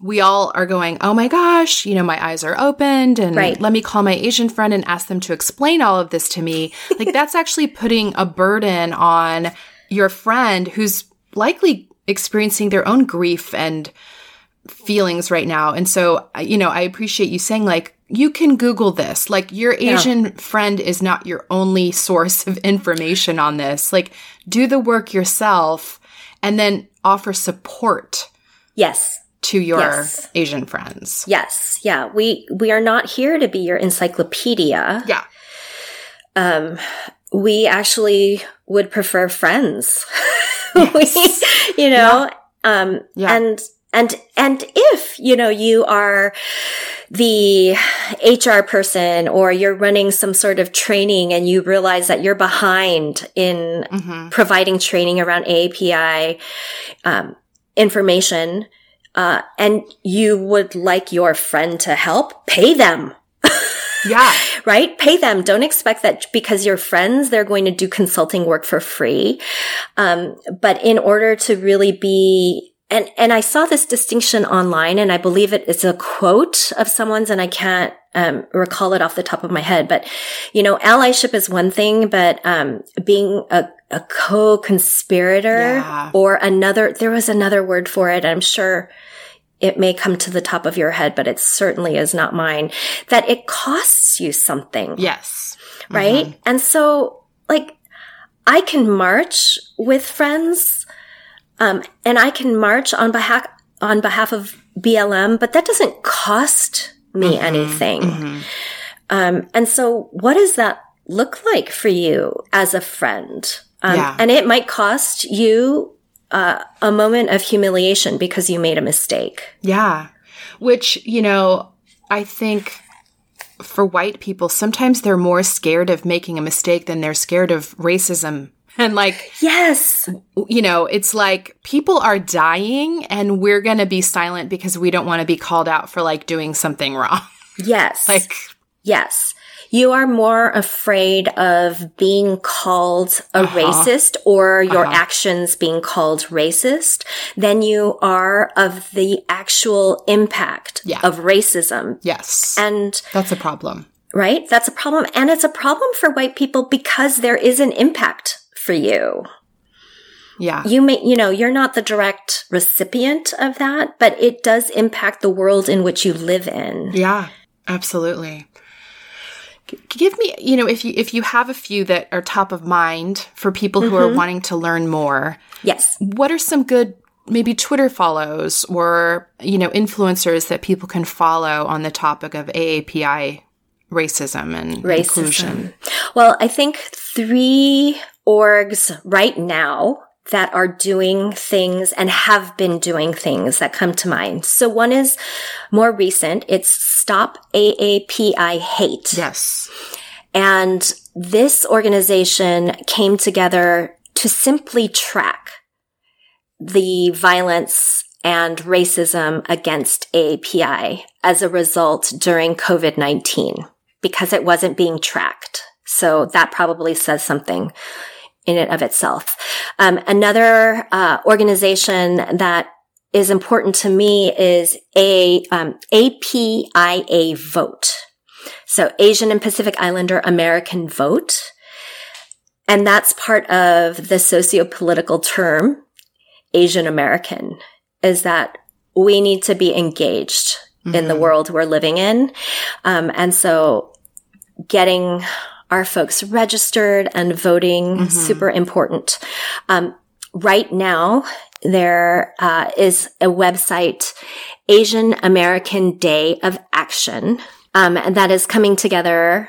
we all are going, oh my gosh, you know, my eyes are opened and right. let me call my Asian friend and ask them to explain all of this to me. like that's *laughs* actually putting a burden on your friend who's likely experiencing their own grief and feelings right now. And so, you know, I appreciate you saying like, you can Google this. Like your Asian yeah. friend is not your only *laughs* source of information on this. Like do the work yourself and then offer support. Yes. To your yes. Asian friends. Yes. Yeah. We, we are not here to be your encyclopedia. Yeah. Um, we actually would prefer friends. *laughs* Yes. we, you know, yeah. um, yeah. and, and, and if, you know, you are the HR person or you're running some sort of training and you realize that you're behind in mm-hmm. providing training around API, um, information, uh, and you would like your friend to help, pay them. Yeah. *laughs* right? Pay them. Don't expect that because you're friends, they're going to do consulting work for free. Um, but in order to really be and and I saw this distinction online, and I believe it is a quote of someone's, and I can't um, recall it off the top of my head. But you know, allyship is one thing, but um, being a, a co-conspirator yeah. or another, there was another word for it. I'm sure it may come to the top of your head, but it certainly is not mine. That it costs you something. Yes. Right. Mm-hmm. And so, like, I can march with friends um, and I can march on behalf on behalf of BLM, but that doesn't cost me mm-hmm. anything. Mm-hmm. Um, and so, what does that look like for you as a friend? Um, yeah. And it might cost you uh, a moment of humiliation because you made a mistake. Yeah, which you know, I think for white people, sometimes they're more scared of making a mistake than they're scared of racism and like, yes, you know, it's like people are dying and we're going to be silent because we don't want to be called out for like doing something wrong. *laughs* Yes. like, yes. You are more afraid of being called a uh-huh. racist or your uh-huh. actions being called racist than you are of the actual impact yeah. of racism. Yes. And that's a problem. Right? That's a problem. And it's a problem for white people because there is an impact for you. Yeah. You may, you know, you're not the direct recipient of that, but it does impact the world in which you live in. Yeah, absolutely. Give me, you know, if you if you have a few that are top of mind for people who mm-hmm. are wanting to learn more. Yes. What are some good maybe Twitter follows or, you know, influencers that people can follow on the topic of AAPI racism and racism. inclusion? Well, I think three orgs right now that are doing things and have been doing things that come to mind. So one is more recent. It's Stop AAPI Hate. Yes. And this organization came together to simply track the violence and racism against AAPI as a result during COVID-19 because it wasn't being tracked. So that probably says something in and of itself. Um, another uh, organization that is important to me is a um, APIA Vote. So Asian and Pacific Islander American Vote. And that's part of the socio-political term Asian American is that we need to be engaged mm-hmm. in the mm-hmm. world we're living in. Um, and so getting our folks registered and voting mm-hmm. super important. Um, right now, there uh, is a website, Asian American Day of Action, um, and that is coming together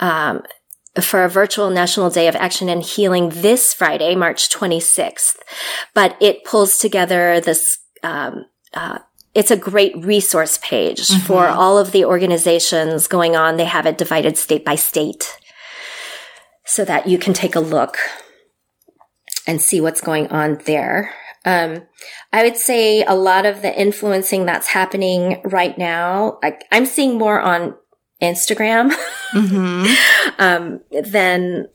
um, for a virtual National Day of Action and Healing this Friday, March 26th. But it pulls together this. Um, uh, it's a great resource page mm-hmm. for all of the organizations going on. They have it divided state by state so that you can take a look and see what's going on there. Um, I would say a lot of the influencing that's happening right now, like I'm seeing more on Instagram mm-hmm. *laughs* um, than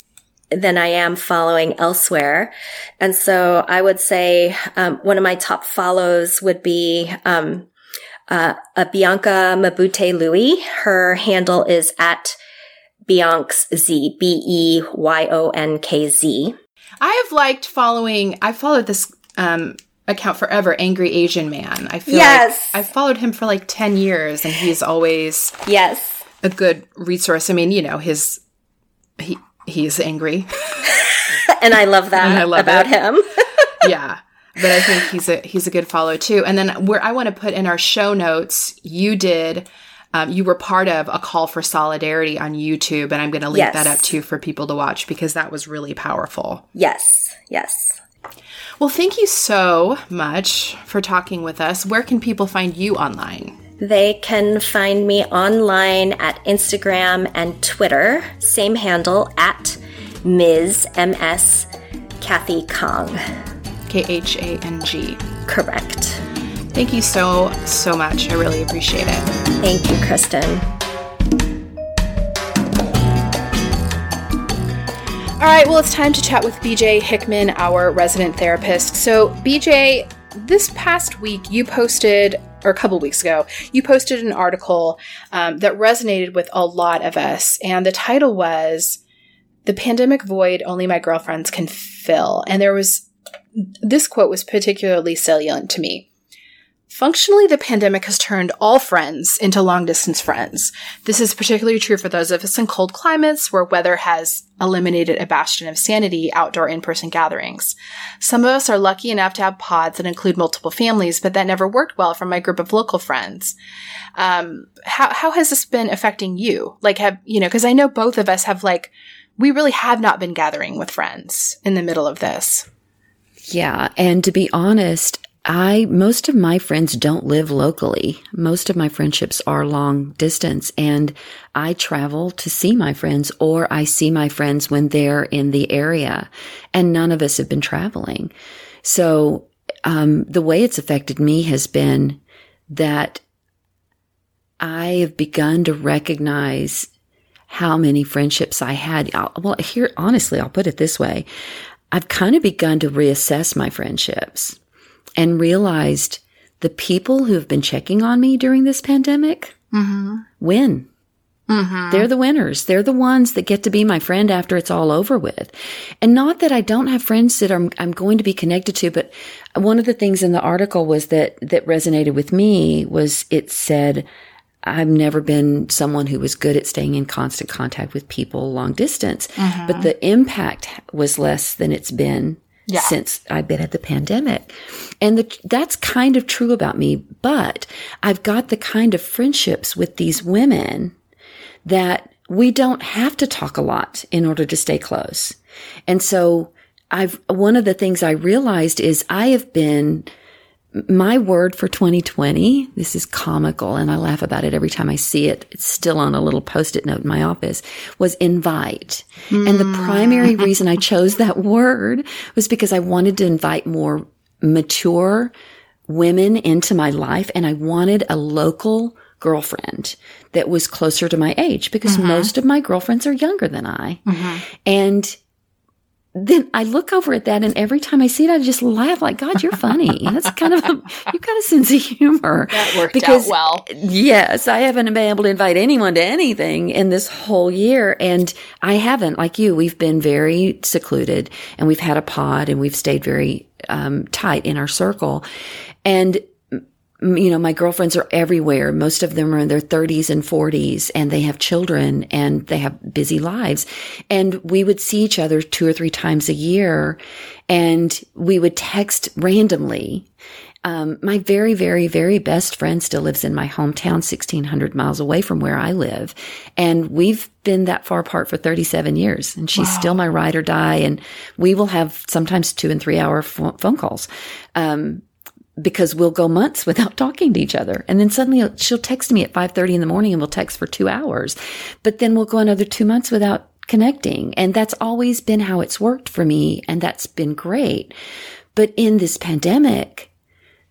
than I am following elsewhere. And so I would say um, one of my top follows would be um, uh, a Bianca Mabute Louie. Her handle is at Beyonks Z, B E Y O N K Z. I have liked following, I followed this um, account forever, Angry Asian Man. I feel yes. like I've followed him for like 10 years and he's always yes a good resource. I mean, you know, his, he, he's angry. *laughs* and I love that I love about it. him. *laughs* yeah. But I think he's a he's a good follow too. And then where I want to put in our show notes, you did um, you were part of a call for solidarity on YouTube, and I'm going to link yes. that up too for people to watch because that was really powerful. Yes, yes. Well, thank you so much for talking with us. Where can people find you online? They can find me online at Instagram and Twitter, same handle at Ms. MS Kathy Khang. K H A N G. Correct. Thank you so, so much. I really appreciate it. Thank you, Kristen. All right, well, it's time to chat with BJ Hickman, our resident therapist. So, BJ, this past week you posted, or a couple weeks ago, you posted an article um, that resonated with a lot of us. And the title was The Pandemic Void Only My Girlfriends Can Fill. And there was this quote was particularly salient to me. Functionally, the pandemic has turned all friends into long distance friends. This is particularly true for those of us in cold climates where weather has eliminated a bastion of sanity outdoor in person gatherings. Some of us are lucky enough to have pods that include multiple families, but that never worked well for my group of local friends. Um, how, how has this been affecting you? Like, have, you know, cause I know both of us have like, we really have not been gathering with friends in the middle of this. Yeah. And to be honest, I, most of my friends don't live locally. Most of my friendships are long distance and I travel to see my friends or I see my friends when they're in the area and none of us have been traveling. So, um, the way it's affected me has been that I have begun to recognize how many friendships I had. Well, here, honestly, I'll put it this way. I've kind of begun to reassess my friendships and realized the people who have been checking on me during this pandemic mm-hmm. win. Mm-hmm. They're the winners. They're the ones that get to be my friend after it's all over with. And not that I don't have friends that I'm, I'm going to be connected to, but one of the things in the article was that, that resonated with me was it said, I've never been someone who was good at staying in constant contact with people long distance, mm-hmm. but the impact was less than it's been yeah. since I've been at the pandemic. And the, that's kind of true about me, but I've got the kind of friendships with these women that we don't have to talk a lot in order to stay close. And so I've, one of the things I realized is I have been my word for 2020, this is comical and I laugh about it every time I see it. It's still on a little post-it note in my office was invite. Mm. And the primary hmm. *laughs* reason I chose that word was because I wanted to invite more mature women into my life and I wanted a local girlfriend that was closer to my age because mm-hmm. most of my girlfriends are younger than I. Mm-hmm. And then I look over at that and every time I see it, I just laugh like, God, you're funny. *laughs* That's kind of, a, you've got a sense of humor. That worked because, out well. Yes, I haven't been able to invite anyone to anything in this whole year. And I haven't, like you, we've been very secluded and we've had a pod and we've stayed very um, tight in our circle. And you know, my girlfriends are everywhere. Most of them are in their 30s and 40s and they have children and they have busy lives. And we would see each other two or three times a year and we would text randomly. Um, my very, very, very best friend still lives in my hometown, 1600 miles away from where I live. And we've been that far apart for 37 years and she's wow. still my ride or die. And we will have sometimes two and three hour phone calls. Um, because we'll go months *laughs* without talking to each other. And then suddenly she'll text me at 5:30 in the morning and we'll text for 2 hours. But then we'll go another 2 months without connecting. And that's always been how it's worked for me and that's been great. But in this pandemic,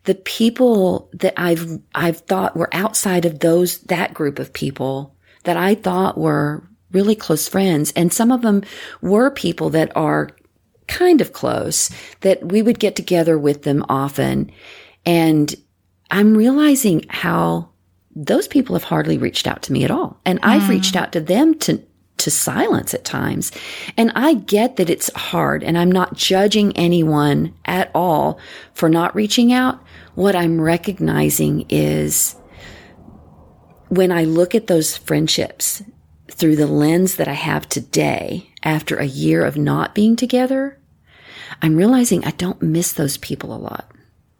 the people that I've I've thought were outside of those that group of people that I thought were really close friends and some of them were people that are kind of close that we would get together with them often. And I'm realizing how those people have hardly reached out to me at all. And mm. I've reached out to them to, to silence at times. And I get that it's hard and I'm not judging anyone at all for not reaching out. What I'm recognizing is when I look at those friendships through the lens that I have today after a year of not being together, I'm realizing I don't miss those people a lot.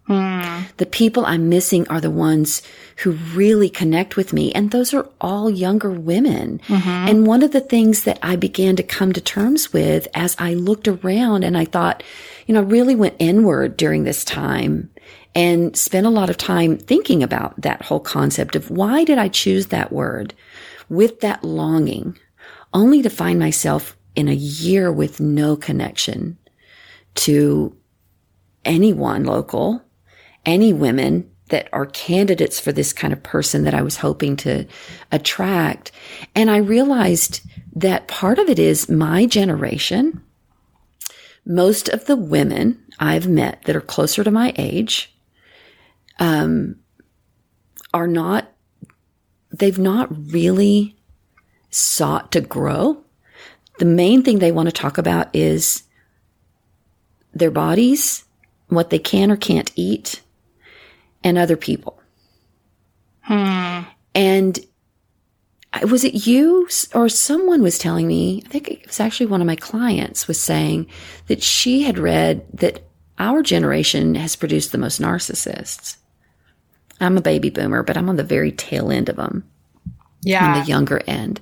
Hmm. The people I'm missing are the ones who really connect with me. And those are all younger women. Mm-hmm. And one of the things that I began to come to terms with as I looked around and I thought, you know, I really went inward during this time and spent a lot of time thinking about that whole concept of why did I choose that word with that longing only to find myself in a year with no connection to anyone local, any women that are candidates for this kind of person that I was hoping to attract. And I realized that part of it is my generation. Most of the women I've met that are closer to my age, um, are not, they've not really sought to grow. The main thing they want to talk about is their bodies, what they can or can't eat, and other people. Hmm. And was it you or someone was telling me, I think it was actually one of my clients was saying that she had read that our generation has produced the most narcissists. I'm a baby boomer, but I'm on the very tail end of them. Yeah. On the younger end.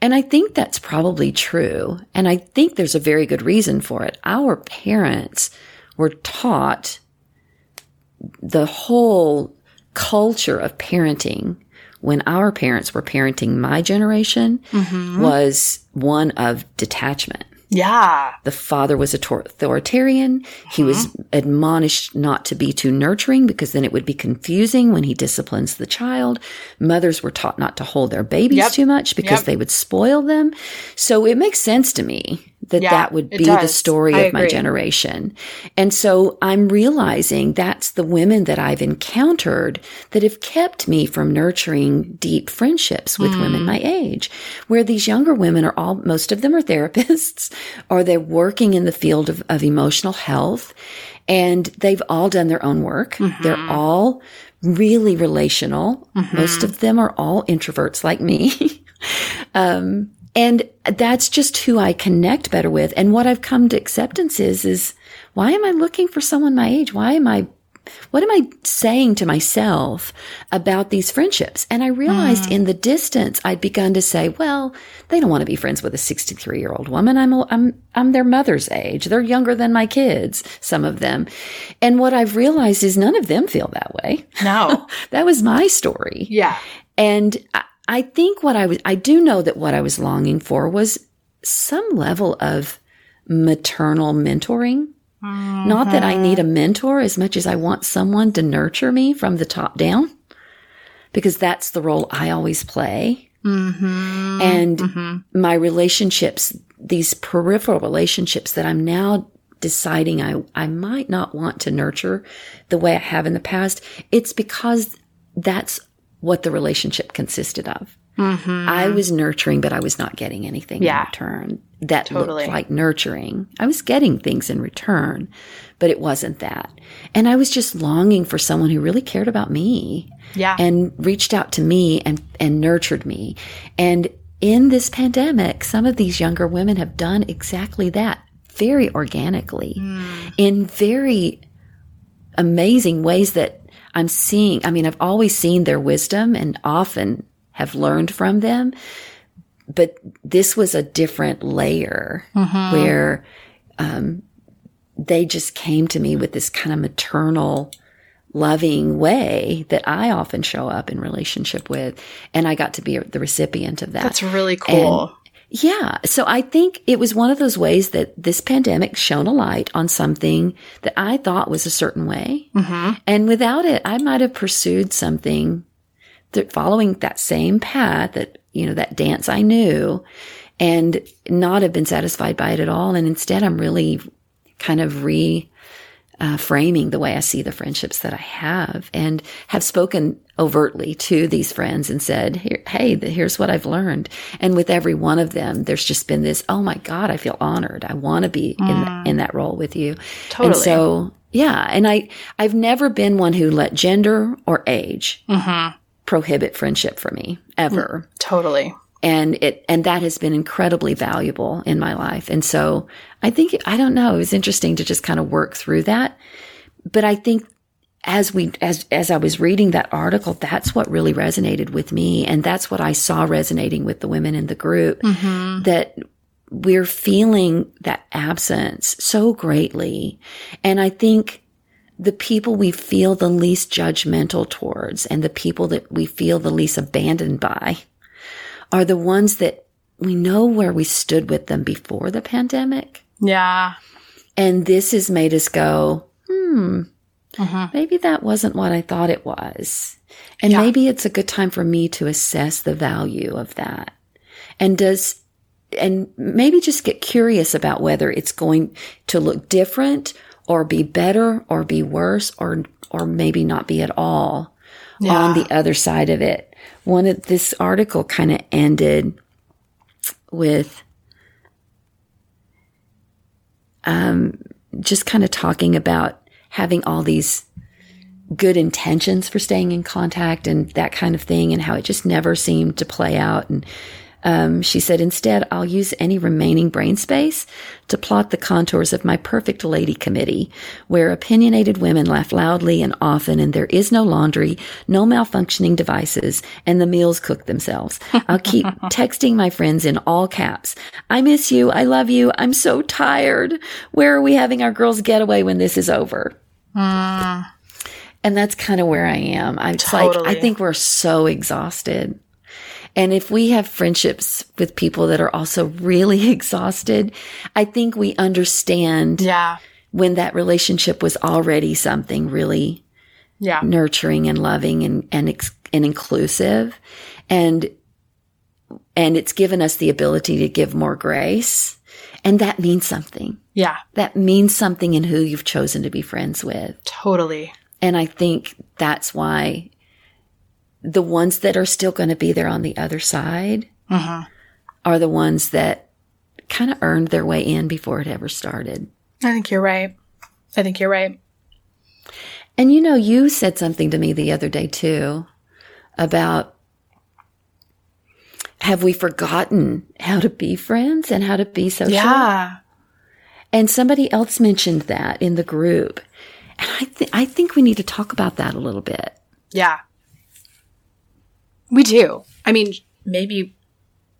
And I think that's probably true. And I think there's a very good reason for it. Our parents were taught the whole culture of parenting when our parents were parenting my generation mm-hmm. was one of detachment. Yeah. The father was authoritarian. He was mm-hmm. admonished not to be too nurturing because then it would be confusing when he disciplines the child. Mothers were taught not to hold their babies yep. too much because yep. they would spoil them. So it makes sense to me that yeah, that would be the story I of agree. my generation. And so I'm realizing that's the women that I've encountered that have kept me from nurturing deep friendships with mm. women my age, where these younger women are all, most of them are *laughs* therapists or they're working in the field of, of emotional health and they've all done their own work. Mm-hmm. They're all really relational. Mm-hmm. Most of them are all introverts like me. *laughs* um, and that's just who I connect better with. And what I've come to acceptance is, is why am I looking for someone my age? Why am I, what am I saying to myself about these friendships? And I realized mm. in the distance, I'd begun to say, well, they don't want to be friends with a 63 year old woman. I'm, I'm, I'm their mother's age. They're younger than my kids, some of them. And what I've realized is none of them feel that way. No. *laughs* that was my story. Yeah. And I, think what I was, I do know that what I was longing for was some level of maternal mentoring. Mm-hmm. Not that I need a mentor as much as I want someone to nurture me from the top down, because that's the role I always play. Mm-hmm. And mm-hmm. my relationships, these peripheral relationships that I'm now deciding I, I might not want to nurture the way I have in the past, it's because that's what the relationship consisted of. Mm-hmm. I was nurturing, but I was not getting anything yeah. in return that totally. looked like nurturing. I was getting things in return, but it wasn't that. And I was just longing for someone who really cared about me. Yeah. And reached out to me and, and nurtured me. And in this pandemic, some of these younger women have done exactly that very organically mm. in very amazing ways that I'm seeing, I mean, I've always seen their wisdom and often have learned from them. But this was a different layer mm-hmm. where, um, they just came to me with this kind of maternal, loving way that I often show up in relationship with. And I got to be the recipient of that. That's really cool. Yeah. So I think it was one of those ways that this pandemic shone a light on something that I thought was a certain way. Mm-hmm. And without it, I might have pursued something that following that same path that, you know, that dance I knew and not have been satisfied by it at all. And instead, I'm really kind of re uh, framing the way I see the friendships that I have and have spoken overtly to these friends and said, Hey, here's what I've learned. And with every one of them, there's just been this, Oh my God, I feel honored. I want to be mm. in, in that role with you. Totally. And so, yeah. And I, I've never been one who let gender or age mm-hmm. prohibit friendship for me ever. Mm, totally and it and that has been incredibly valuable in my life and so i think i don't know it was interesting to just kind of work through that but i think as we as as I was reading that article, that's what really resonated with me, and that's what I saw resonating with the women in the group. Mm-hmm. That we're feeling that absence so greatly, and I think the people we feel the least judgmental towards, and the people that we feel the least abandoned by, are the ones that we know where we stood with them before the pandemic. Yeah, and this has made us go, hmm uh-huh. Maybe that wasn't what I thought it was. And yeah. maybe it's a good time for me to assess the value of that. And does, and maybe just get curious about whether it's going to look different or be better or be worse or, or maybe not be at all yeah. on the other side of it. One of this article kind of ended with, um, just kind of talking about having all these good intentions for staying in contact and that kind of thing and how it just never seemed to play out. And um, she said, instead, I'll use any remaining brain space to plot the contours of my perfect lady committee, where opinionated women laugh loudly and often, and there is no laundry, no malfunctioning devices, and the meals cook themselves. I'll keep *laughs* texting my friends in all caps. I miss you. I love you. I'm so tired. Where are we having our girls' getaway when this is over? Mm. And that's kind of where I am. I'm totally. like, I think we're so exhausted. And if we have friendships with people that are also really *laughs* exhausted, I think we understand yeah. when that relationship was already something really yeah. nurturing and loving and, and, and inclusive. And, and it's given us the ability to give more grace. And that means something. Yeah. That means something in who you've chosen to be friends with. Totally. And I think that's why the ones that are still going to be there on the other side uh-huh. are the ones that kind of earned their way in before it ever started. I think you're right. I think you're right. And you know, you said something to me the other day too about have we forgotten how to be friends and how to be social? Yeah. And somebody else mentioned that in the group. And I, th- I think we need to talk about that a little bit. Yeah. We do. I mean, maybe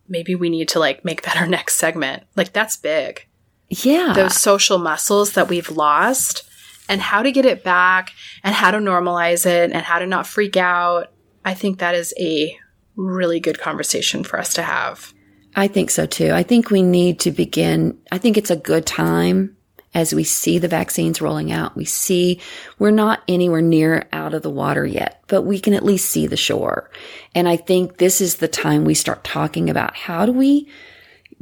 maybe we need to like make that our next segment. Like that's big. Yeah. Those social muscles that we've lost and how to get it back and how to normalize it and how to not freak out. I think that is a really good conversation for us to have. I think so too. I think we need to begin. I think it's a good time as we see the vaccines rolling out. We see we're not anywhere near out of the water yet, but we can at least see the shore. And I think this is the time we start talking about how do we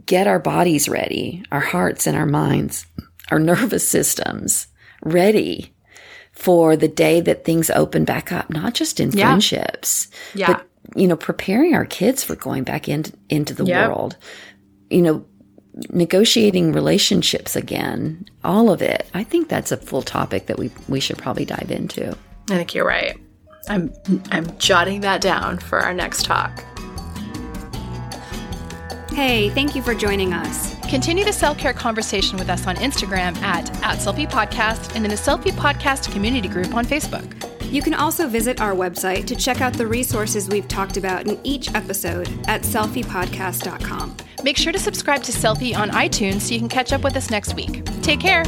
get our bodies ready, our hearts and our minds, our *laughs* nervous systems ready for the day that things open back up, not just in yeah. friendships, yeah. but you know, preparing our kids for going back into into the yep. world. You know, negotiating relationships again, all of it. I think that's a full topic that we we should probably dive into. I think you're right. I'm I'm jotting that down for our next talk. Hey, thank you for joining us. Continue the self care conversation with us on Instagram at, at Selfie Podcast and in the Selfie Podcast community group on Facebook. You can also visit our website to check out the resources we've talked about in each episode at selfiepodcast.com. Make sure to subscribe to Selfie on iTunes so you can catch up with us next week. Take care.